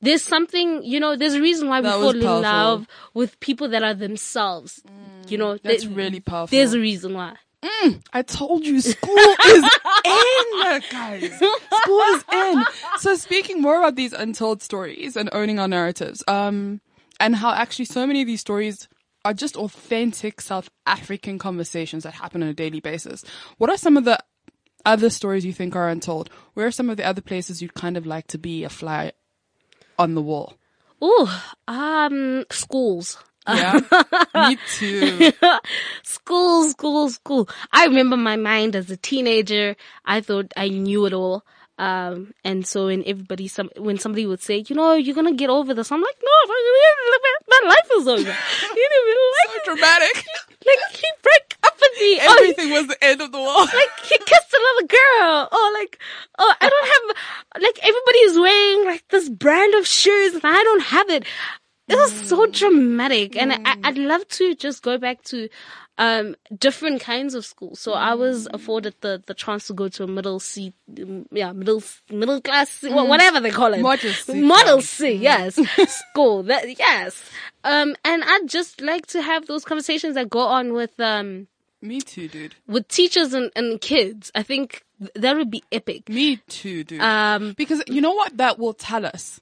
there's something. You know, there's a reason why we fall in love with people that are themselves. you know, That's there- really powerful. There's a reason why. I told you, school is in, guys. School is in. So speaking more about these untold stories and owning our narratives, um, and how actually so many of these stories are just authentic South African conversations that happen on a daily basis. What are some of the other stories you think are untold? Where are some of the other places you'd kind of like to be a fly on the wall? Oh, um, schools. Yeah, [LAUGHS] me too. [LAUGHS] school, school, school. I remember my mind as a teenager. I thought I knew it all. Um, and so when everybody, some, when somebody would say, you know, you're gonna get over this, I'm like, no, my life is over. [LAUGHS] You didn't even So dramatic. like he broke up with me. Oh, Everything was the end of the world. [LAUGHS] like he kissed another girl. Oh, like, oh, I don't have, like everybody is wearing like this brand of shoes and I don't have it. It was so dramatic. And I, I'd love to just go back to, um, different kinds of schools. So I was afforded the, the chance to go to a middle C, yeah, middle, middle class, whatever they call it. Model C [LAUGHS] Model. C, yes. [LAUGHS] School. That, yes. Um, and I'd just like to have those conversations that go on with, um, Me too, dude. with teachers and, and kids. I think that would be epic. Me too, dude. Um, because you know what? That will tell us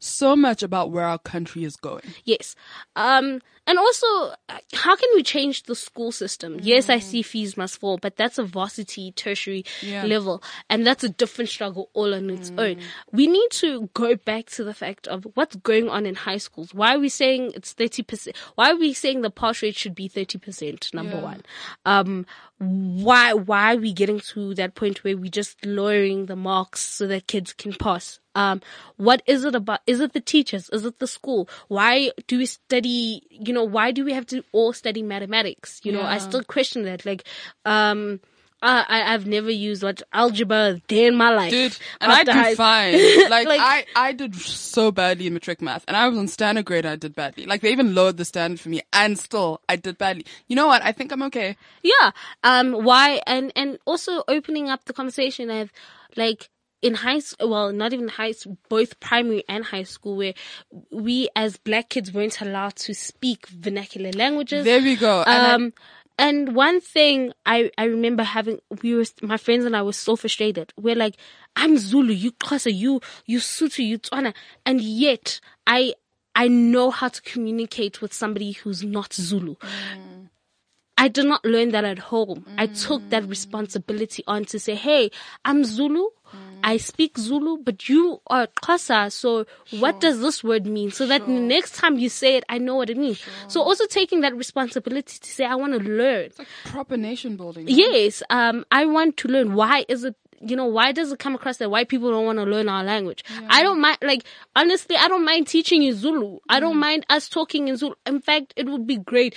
so much about where our country is going. yes. Um, and also, how can we change the school system? Yes, I see fees must fall, but that's a varsity tertiary Yeah. level. And that's a different struggle all on its own. We need to go back to the fact of what's going on in high schools. Why are we saying it's 30%? Why are we saying the pass rate should be 30%? Number Yeah. one. Um, why, why are we getting to that point where we're just lowering the marks so that kids can pass? Um, what is it about? Is it the teachers? Is it the school? Why do we study, you know, why do we have to all study mathematics? You know, I still question that. Like, um, I, I, I've never used what algebra a day in my life. Dude, and I do high- fine. [LAUGHS] Like, Like- I, I did so badly in matric math and I was on standard grade I did badly. Like they even lowered the standard for me and still I did badly. You know what? I think I'm okay. Yeah. Um, why, and, and also opening up the conversation of like, in high school, well, not even high school, both primary and high school, where we as black kids weren't allowed to speak vernacular languages. There we go. I- Um, and one thing I, I remember having, we were, my friends and I were so frustrated. We're like, I'm Zulu, you Xhosa, you, you Sotho, you Tswana. And yet, I, I know how to communicate with somebody who's not Zulu. I did not learn that at home. I took that mm. responsibility on to say, hey, I'm Zulu. I speak Zulu, but you are Xhosa. So what does this word mean? So that the next time you say it, I know what it means. So also taking that responsibility to say, I want to learn. it's like proper nation building. Yes, um, I want to learn. Why is it? You know, why does it come across that white people don't want to learn our language? I don't mind, like, honestly, I don't mind teaching you Zulu. I don't mind us talking in Zulu. In fact, it would be great.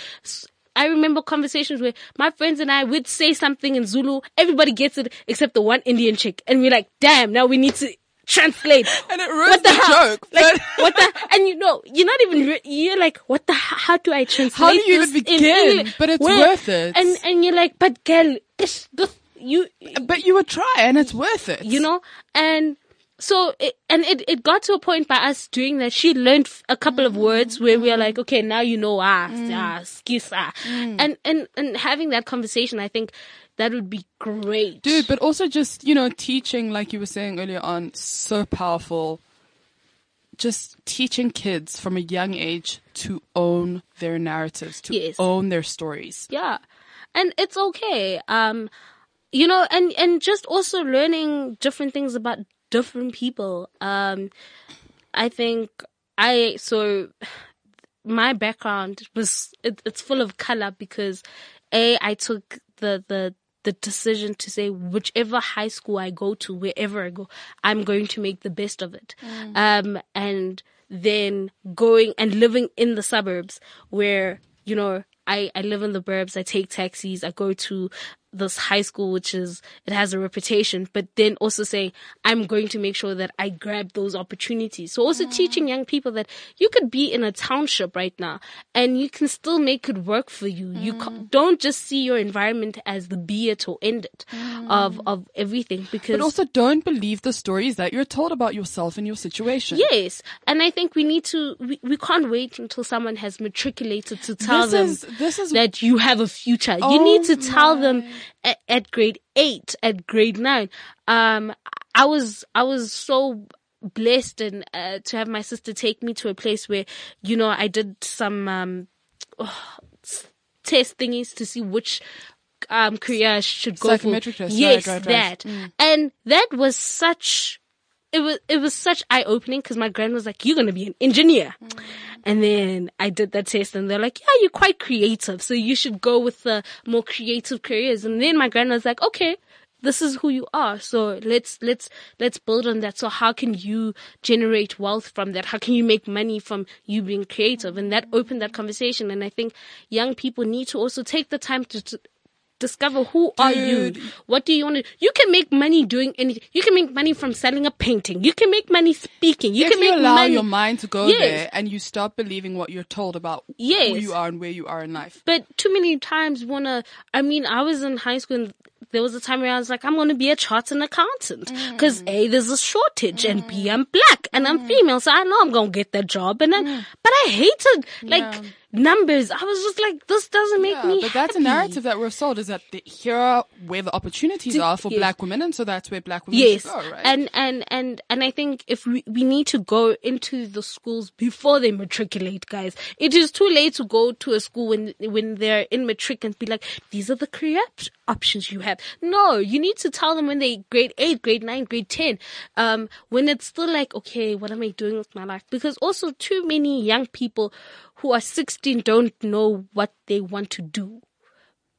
I remember conversations where my friends and I would say something in Zulu. Everybody gets it except the one Indian chick. And we're like, damn, now we need to translate. [LAUGHS] And it ruins what the, the hell? joke, Like, but- what the, [LAUGHS] and you know, you're not even, re- you're like, what the, how do I translate How do you even in begin? But it's Where- worth it. And, and you're like, but girl, this, this, you, But you would try and it's worth it. you know, and so it, and it, it got to a point by us doing that. She learned a couple of words where we are like, okay, now you know ah, ah, skis ah, and and and having that conversation, I think that would be great, Dude, but also just, you know, teaching, like you were saying earlier on, so powerful. Just teaching kids from a young age to own their narratives, to Yes. own their stories. Yeah. And it's okay. Um, you know, and, and just also learning different things about different people. Um, I think I, so my background was, it, it's full of color because A, I took the, the, the decision to say whichever high school I go to, wherever I go, I'm going to make the best of it. Um, and then going and living in the suburbs where, you know, I, I live in the burbs, I take taxis, I go to this high school, which is, it has a reputation, but then also saying, I'm going to make sure that I grab those opportunities. So also mm. teaching young people that you could be in a township right now and you can still make it work for you. You ca- mm. don't just see your environment as the be it or end it of, mm. of everything because But also don't believe the stories that you're told about yourself and your situation. Yes, and I think we need to. We, we can't wait until someone has matriculated to tell This them is- this is- that you have a future. Oh you need to tell them at, at grade eight, at grade nine. Um, I was I was so blessed and uh, to have my sister take me to a place where you know I did some um s- test thingies to see which um career I should go for. Test, Yes, right, right. that. And that was such it was it was such eye opening because my grand was like, "You're gonna be an engineer," and then I did that test, and they're like, "Yeah, you're quite creative, so you should go with the more creative careers." And then my grand was like, "Okay." This is who you are. So let's, let's, let's build on that. So how can you generate wealth from that? How can you make money from you being creative? And that opened that conversation. And I think young people need to also take the time to, to discover who are you. What do you want to you can make money doing anything you can make money from selling a painting you can make money speaking you if can you make allow money your mind to go Yes. there and you stop believing what you're told about who you are and where you are in life. but too many times wanna i mean i was in high school and there was a time where i was like i'm gonna be a chartered accountant. Mm. Because a there's a shortage and b mm. i'm black and i'm mm. female so i know i'm gonna get that job and then but i hated like numbers i was just like this doesn't make Yeah, me but that's a narrative that we're sold is that the, here are where the opportunities are for yes. black women, and so that's where black women Yes, go, right? and and and and I think if we we need to go into the schools before they matriculate, guys. It is too late to go to a school when when they're in matric and be like, these are the career options you have. No, you need to tell them when they grade eight, grade nine, grade ten, um, when it's still like, okay, what am I doing with my life? Because also too many young people who are 16 don't know what they want to do.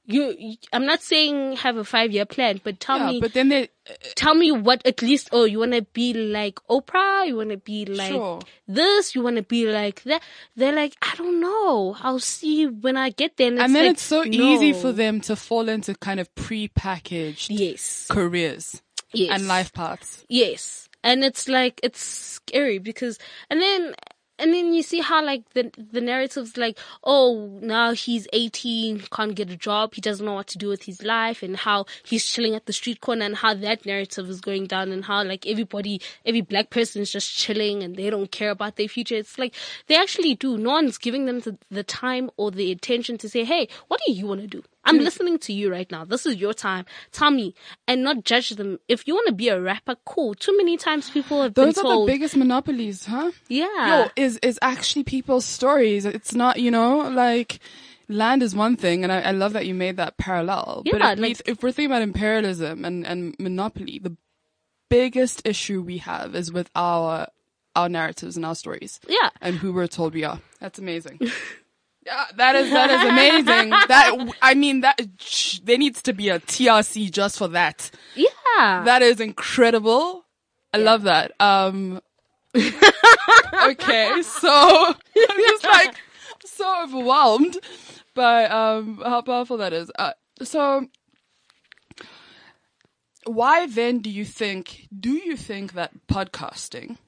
You, I'm not saying have a five year plan, but tell yeah, me but then they tell me what at least oh you want to be like oprah? You want to be like Sure. this? You want to be like that? They're like i don't know. I'll see when i get there. And, and then like, it's so easy for them to fall into kind of pre-packaged yes. careers yes. and life paths. yes. And it's like it's scary because and then and then you see how like the the narratives like oh now he's 18 can't get a job he doesn't know what to do with his life and how he's chilling at the street corner and how that narrative is going down and how like everybody every black person is just chilling and they don't care about their future. It's like they actually do. No one's giving them the, the time or the attention to say hey what do you want to do I'm listening to you right now. This is your time. Tell me and not judge them. If you want to be a rapper, cool. Too many times people have Those been told. Those are the biggest monopolies, huh? yeah. Yo, is is actually people's stories. It's not, you know, like land is one thing, and I, I love that you made that parallel. but Yeah, if, we, like- if we're thinking about imperialism and and monopoly, the biggest issue we have is with our our narratives and our stories. Yeah. and who we're told we are. That's amazing. [LAUGHS] Yeah, that is that is amazing. [LAUGHS] that I mean that sh- there needs to be a TRC just for that. Yeah. That is incredible. I love that. Um [LAUGHS] Okay, so [LAUGHS] I'm just like so overwhelmed by um how powerful that is. Uh, so why then do you think do you think that podcasting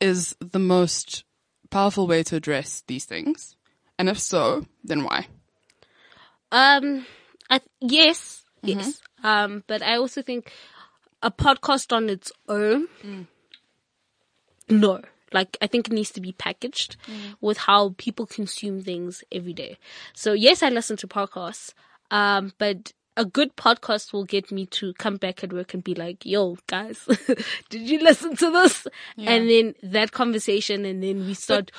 is the most powerful way to address these things? And if so, then why? Um, I, yes, Mm-hmm. yes. Um, but I also think a podcast on its own, Mm. no. Like, I think it needs to be packaged Mm. with how people consume things every day. So yes, I listen to podcasts. Um, but a good podcast will get me to come back at work and be like, yo, guys, [LAUGHS] did you listen to this? And then that conversation and then we start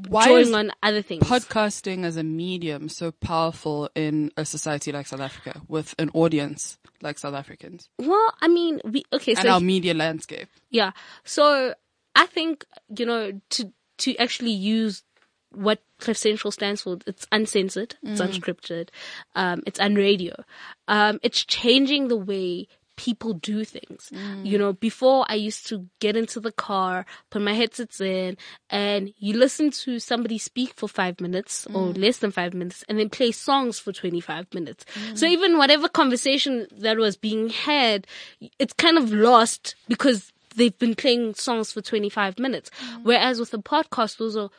drawing on other things. podcasting as a medium so powerful in a society like South Africa with an audience like South Africans well, I mean, we, okay, so and our media landscape? Yeah. So I think, you know, to, to actually use what Cliff Central stands for, it's uncensored, it's mm. unscripted, um, it's unradio. Um, it's changing the way people do things. Mm. You know, before I used to get into the car, put my headsets in, and you listen to somebody speak for five minutes or mm. less than five minutes, and then play songs for 25 minutes. So even whatever conversation that was being had, it's kind of lost because they've been playing songs for 25 minutes. Whereas with a podcast, those are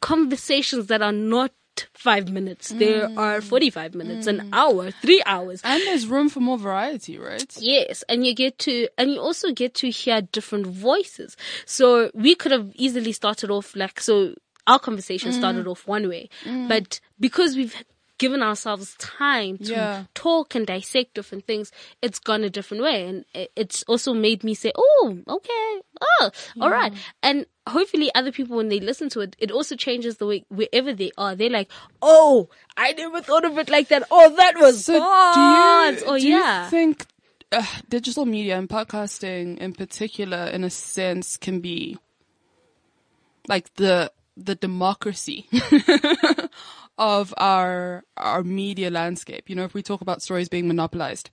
conversations that are not five minutes. There mm. are 45 minutes, an mm. hour, three hours. And there's room for more variety, right? Yes, and you get to, and you also get to hear different voices. So we could have easily started off like, so our conversation started mm. off one way, but because we've given ourselves time to Yeah. talk and dissect different things, it's gone a different way. And it's also made me say, oh, okay, oh, all right. And hopefully other people, when they listen to it, it also changes the way, wherever they are. They're like, oh, I never thought of it like that. Oh, that was So do you, oh, do yeah. you think uh, digital media and podcasting in particular, in a sense, can be like the the democracy [LAUGHS] of our our media landscape? You know, if we talk about stories being monopolized,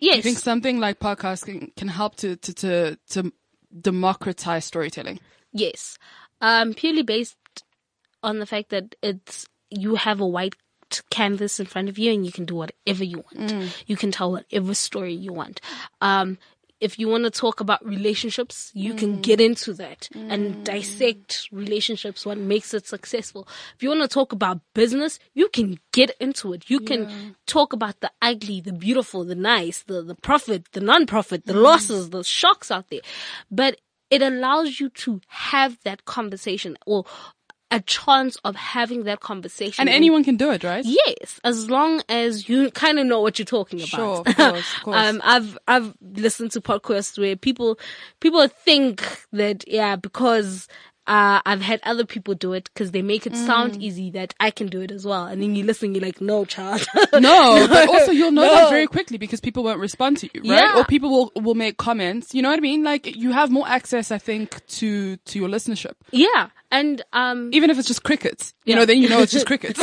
yes. I think something like podcasting can help to to to, to democratize storytelling. Yes. Um, purely based on the fact that it's, you have a white canvas in front of you and you can do whatever you want. You can tell whatever story you want. Um, if you want to talk about relationships, you can mm. get into that and mm. dissect relationships, what makes it successful. If you want to talk about business, you can get into it. You can talk about the ugly, the beautiful, the nice, the, the profit, the non-profit, the mm. losses, the shocks out there. But it allows you to have that conversation or a chance of having that conversation. And anyone can do it, right? Yes, as long as you kind of know what you're talking about. Sure, of course, of [LAUGHS] course. um, I've I've listened to podcasts where people people think that yeah because. Uh, I've had other people do it because they make it Mm. sound easy that I can do it as well. And then you listen, you're like, no, child. [LAUGHS] No, but [LAUGHS] also you'll know No. that very quickly because people won't respond to you, right? Yeah. Or people will will make comments. You know what I mean? Like you have more access, I think, to to your listenership, yeah. And, um, even if it's just crickets. You Yeah. know, then you know it's just [LAUGHS] crickets.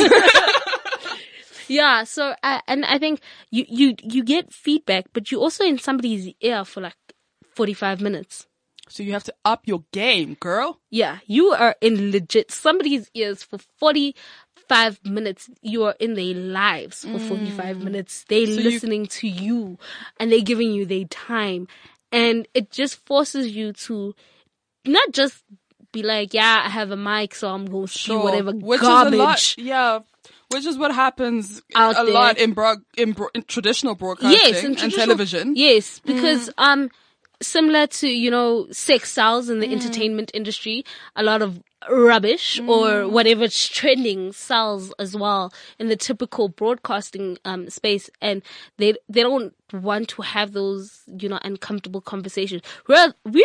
Yeah, so uh, and I think you you you get feedback, but you're also in somebody's ear for like forty five minutes. So you have to up your game, girl. Yeah, you are in legit somebody's ears for forty five minutes. You are in their lives for forty five minutes. They're you- listening to you, and they're giving you their time, and it just forces you to not just be like, yeah, I have a mic, so I'm going to spew whatever which garbage. is a lot. Yeah. Which is what happens Out a there. lot in, broad, in, bro- in traditional broadcasting yes, in and television. Yes, because um, similar to you know sex sells Mm. in the entertainment industry, a lot of rubbish Mm. or whatever's trending sells as well in the typical broadcasting um space, and they they don't want to have those you know uncomfortable conversations. Well, we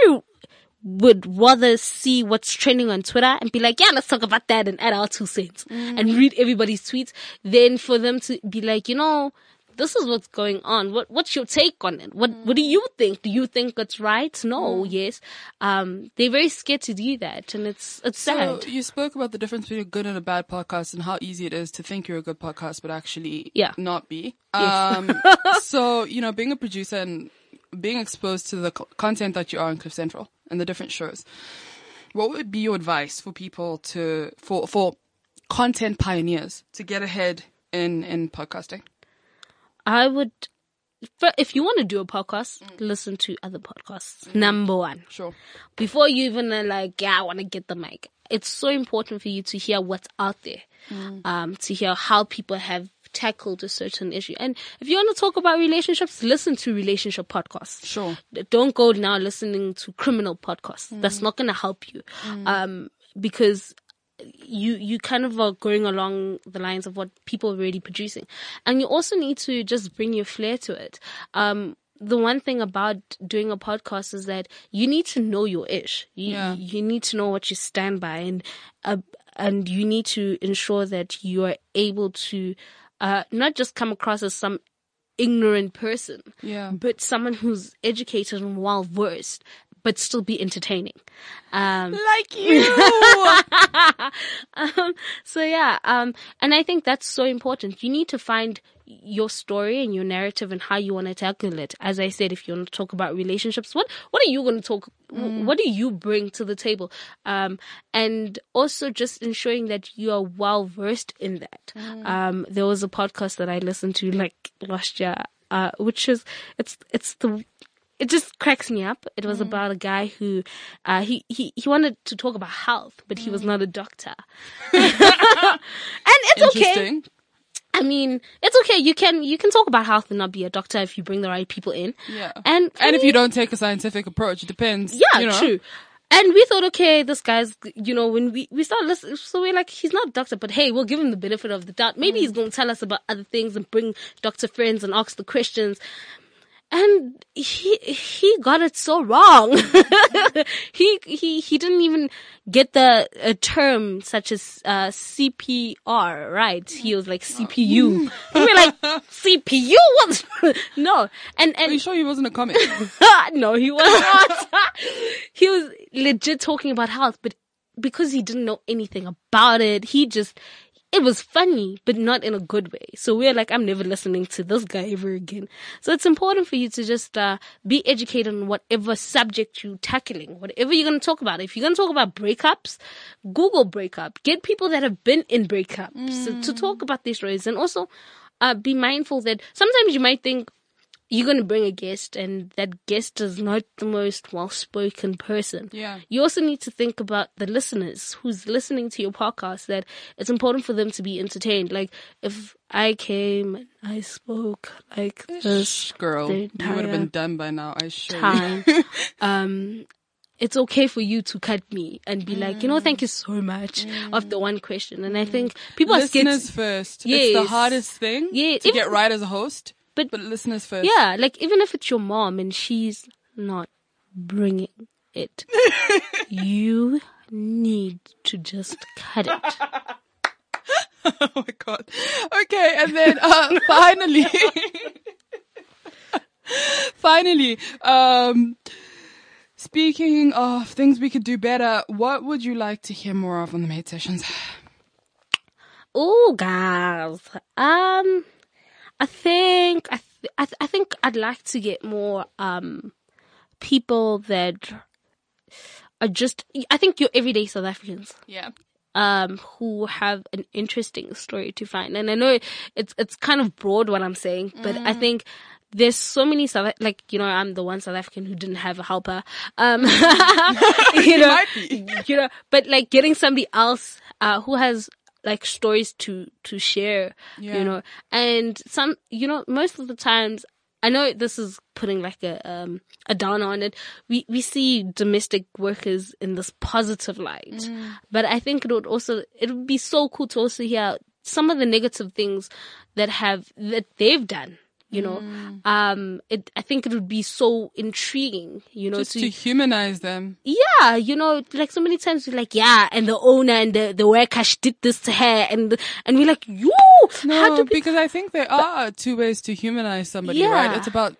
would rather see what's trending on Twitter and be like, yeah, let's talk about that and add our two cents Mm. and read everybody's tweets than for them to be like, you know, this is what's going on. What what's your take on it? What what do you think? Do you think it's right? No, Mm. yes. Um, they're very scared to do that, and it's it's So sad. you spoke about the difference between a good and a bad podcast and how easy it is to think you're a good podcast but actually Yeah. not be. Yes. Um, [LAUGHS] so, you know, being a producer and being exposed to the content that you are on Cliff Central and the different shows, what would be your advice for people to, for, for content pioneers to get ahead in, in podcasting? I would, if you want to do a podcast, Mm. listen to other podcasts. Number one. Sure. before you even are like, yeah, I want to get the mic. It's so important for you to hear what's out there, um, to hear how people have tackled a certain issue. And if you want to talk about relationships, listen to relationship podcasts. Sure. Don't go now listening to criminal podcasts. That's not going to help you, um, because you you kind of are going along the lines of what people are already producing, and you also need to just bring your flair to it. Um, the one thing about doing a podcast is that you need to know your ish. You, Yeah. you need to know what you stand by, and uh, and you need to ensure that you are able to uh, not just come across as some ignorant person, Yeah. but someone who's educated and well versed, but still be entertaining. Um, Like [LAUGHS] you! [LAUGHS] um, so yeah, um, and I think that's so important. You need to find your story and your narrative and how you want to tackle it. As I said, if you want to talk about relationships, what what are you going to talk? Mm. What do you bring to the table? Um, and also just ensuring that you are well versed in that. Mm. Um, there was a podcast that I listened to like last year, uh, which is it's it's the it just cracks me up. It Mm. was about a guy who, uh, he, he, he wanted to talk about health, but Mm. he was not a doctor. [LAUGHS] and it's okay. I mean, it's okay. You can, you can talk about health and not be a doctor if you bring the right people in. Yeah. And, And if you don't take a scientific approach, it depends. yeah, you know? true. And we thought, okay, this guy's, you know, when we, we started listening, so we're like, he's not a doctor, but hey, we'll give him the benefit of the doubt. Maybe Mm. he's going to tell us about other things and bring doctor friends and ask the questions. And he, he got it so wrong. [LAUGHS] he, he, he didn't even get the a term such as, uh, CPR, right? He was like CPU. and [LAUGHS] we're like, CPU? What? [LAUGHS] no. And, and, Are you sure he wasn't a comic? no, he was not. he was legit talking about health, but because he didn't know anything about it, he just, it was funny, but not in a good way. So we're like, I'm never listening to this guy ever again. So it's important for you to just, uh, be educated on whatever subject you're tackling, whatever you're going to talk about. If you're going to talk about breakups, Google breakup, get people that have been in breakups to, to talk about these stories and also, uh, be mindful that sometimes you might think, you're going to bring a guest and that guest is not the most well-spoken person. Yeah. You also need to think about the listeners who's listening to your podcast that it's important for them to be entertained. Like if I came and I spoke like this Girl, you would have been done by now, I should. time, [LAUGHS] um, it's okay for you to cut me and be like, you know, thank you so much of the one question. And I think people are scared. Listeners first. It's the hardest thing Yeah, to even- get right as a host. But- but listeners first. Yeah, like even if it's your mom and she's not bringing it, [LAUGHS] you need to just cut it. [LAUGHS] oh my god. Okay, and then uh, [LAUGHS] finally, finally, um, speaking of things we could do better, what would you like to hear more of on the maid sessions? Oh, guys. Um, I think I th- I, th- I think I'd like to get more um people that are just. I think your everyday South Africans. Yeah. um, who have an interesting story to find. And I know it's it's kind of broad what I'm saying, but I think there's so many South like you know I'm the one South African who didn't have a helper. Um, [LAUGHS] [LAUGHS] you know, you know, but like getting somebody else uh, who has like stories to to share, Yeah. you know, and some you know most of the times. I know this is putting like a um a down on it. We we see domestic workers in this positive light, but I think it would also it would be so cool to also hear some of the negative things that have that they've done. You know, um, it I think it would be so intriguing. You know, Just to to humanize them. yeah, you know, like so many times we're like, yeah, and the owner and the, the worker, she did this to her, and and we're like, you, how No, because I think there are two ways to humanize somebody, right? It's about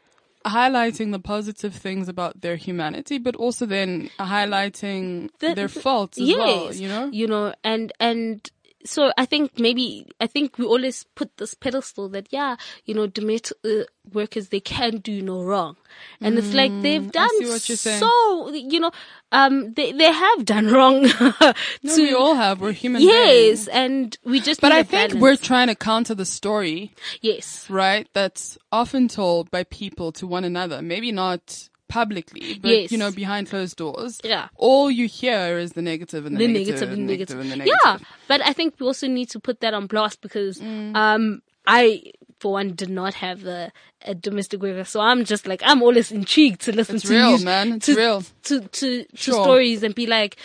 highlighting the positive things about their humanity, but also then highlighting The- their faults as well, you know? you know, and and so I think maybe I think we always put this pedestal that yeah, you know, domestic uh, workers they can do no wrong, and it's like they've done Mm, you're saying. so, you know, um, they they have done [LAUGHS] wrong. No, to, we all have. We're human beings. yes, beings. and we just But I think balance. we're trying to counter the story, yes, right? That's often told by people to one another. Maybe not publicly, but Yes. you know, behind closed doors. Yeah. All you hear is the negative and the, the negative, negative and negative. and the negative. Yeah, but I think we also need to put that on blast because Mm. um I for one did not have a, a domestic worker, so I'm just like I'm always intrigued to listen It's to real, you- man. It's to, real. to to, to Sure. stories and be like.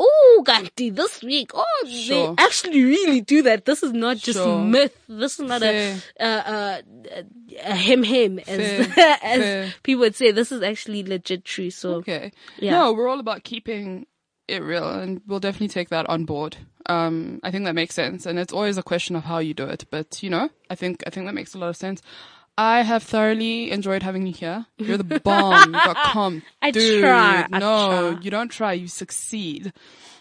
Oh, Ganti, this week, oh, Sure. they actually really do that. This is not just Sure. myth. This is not Fair. a, uh, uh, a him him, as, [LAUGHS] as people would say. This is actually legit true. So, Okay. Yeah. No, we're all about keeping it real and we'll definitely take that on board. Um, I think that makes sense and it's always a question of how you do it, but you know, I think, I think that makes a lot of sense. I have thoroughly enjoyed having you here. You're the bomb.com. [LAUGHS] I Dude, try, I no, try. you don't try. You succeed.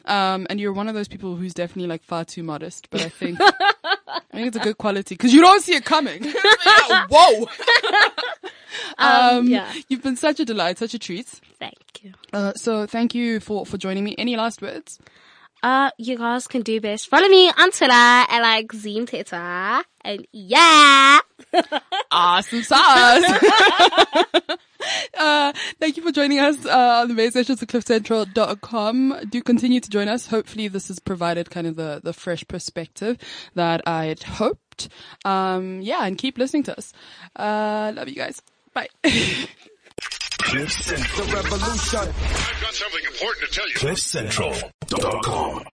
Um, and you're one of those people who's definitely like far too modest, but I think, [LAUGHS] I think it's a good quality because you don't see it coming. [LAUGHS] Yeah, Whoa. Um, yeah. You've been such a delight, such a treat. Thank you. Uh, so thank you for, for joining me. Any last words? Uh, you guys can do best. Follow me on Twitter at like Zim Teta. And yeah. [LAUGHS] Awesome sauce. [LAUGHS] uh, thank you for joining us uh, on the maid sessions of cliffcentral.com. Do continue to join us. Hopefully this has provided kind of the, the fresh perspective that I had hoped. Um, yeah, and keep listening to us. Uh, love you guys. Bye. [LAUGHS] Cliff Central. The revolution. I've got something important to tell you. CliffCentral.com.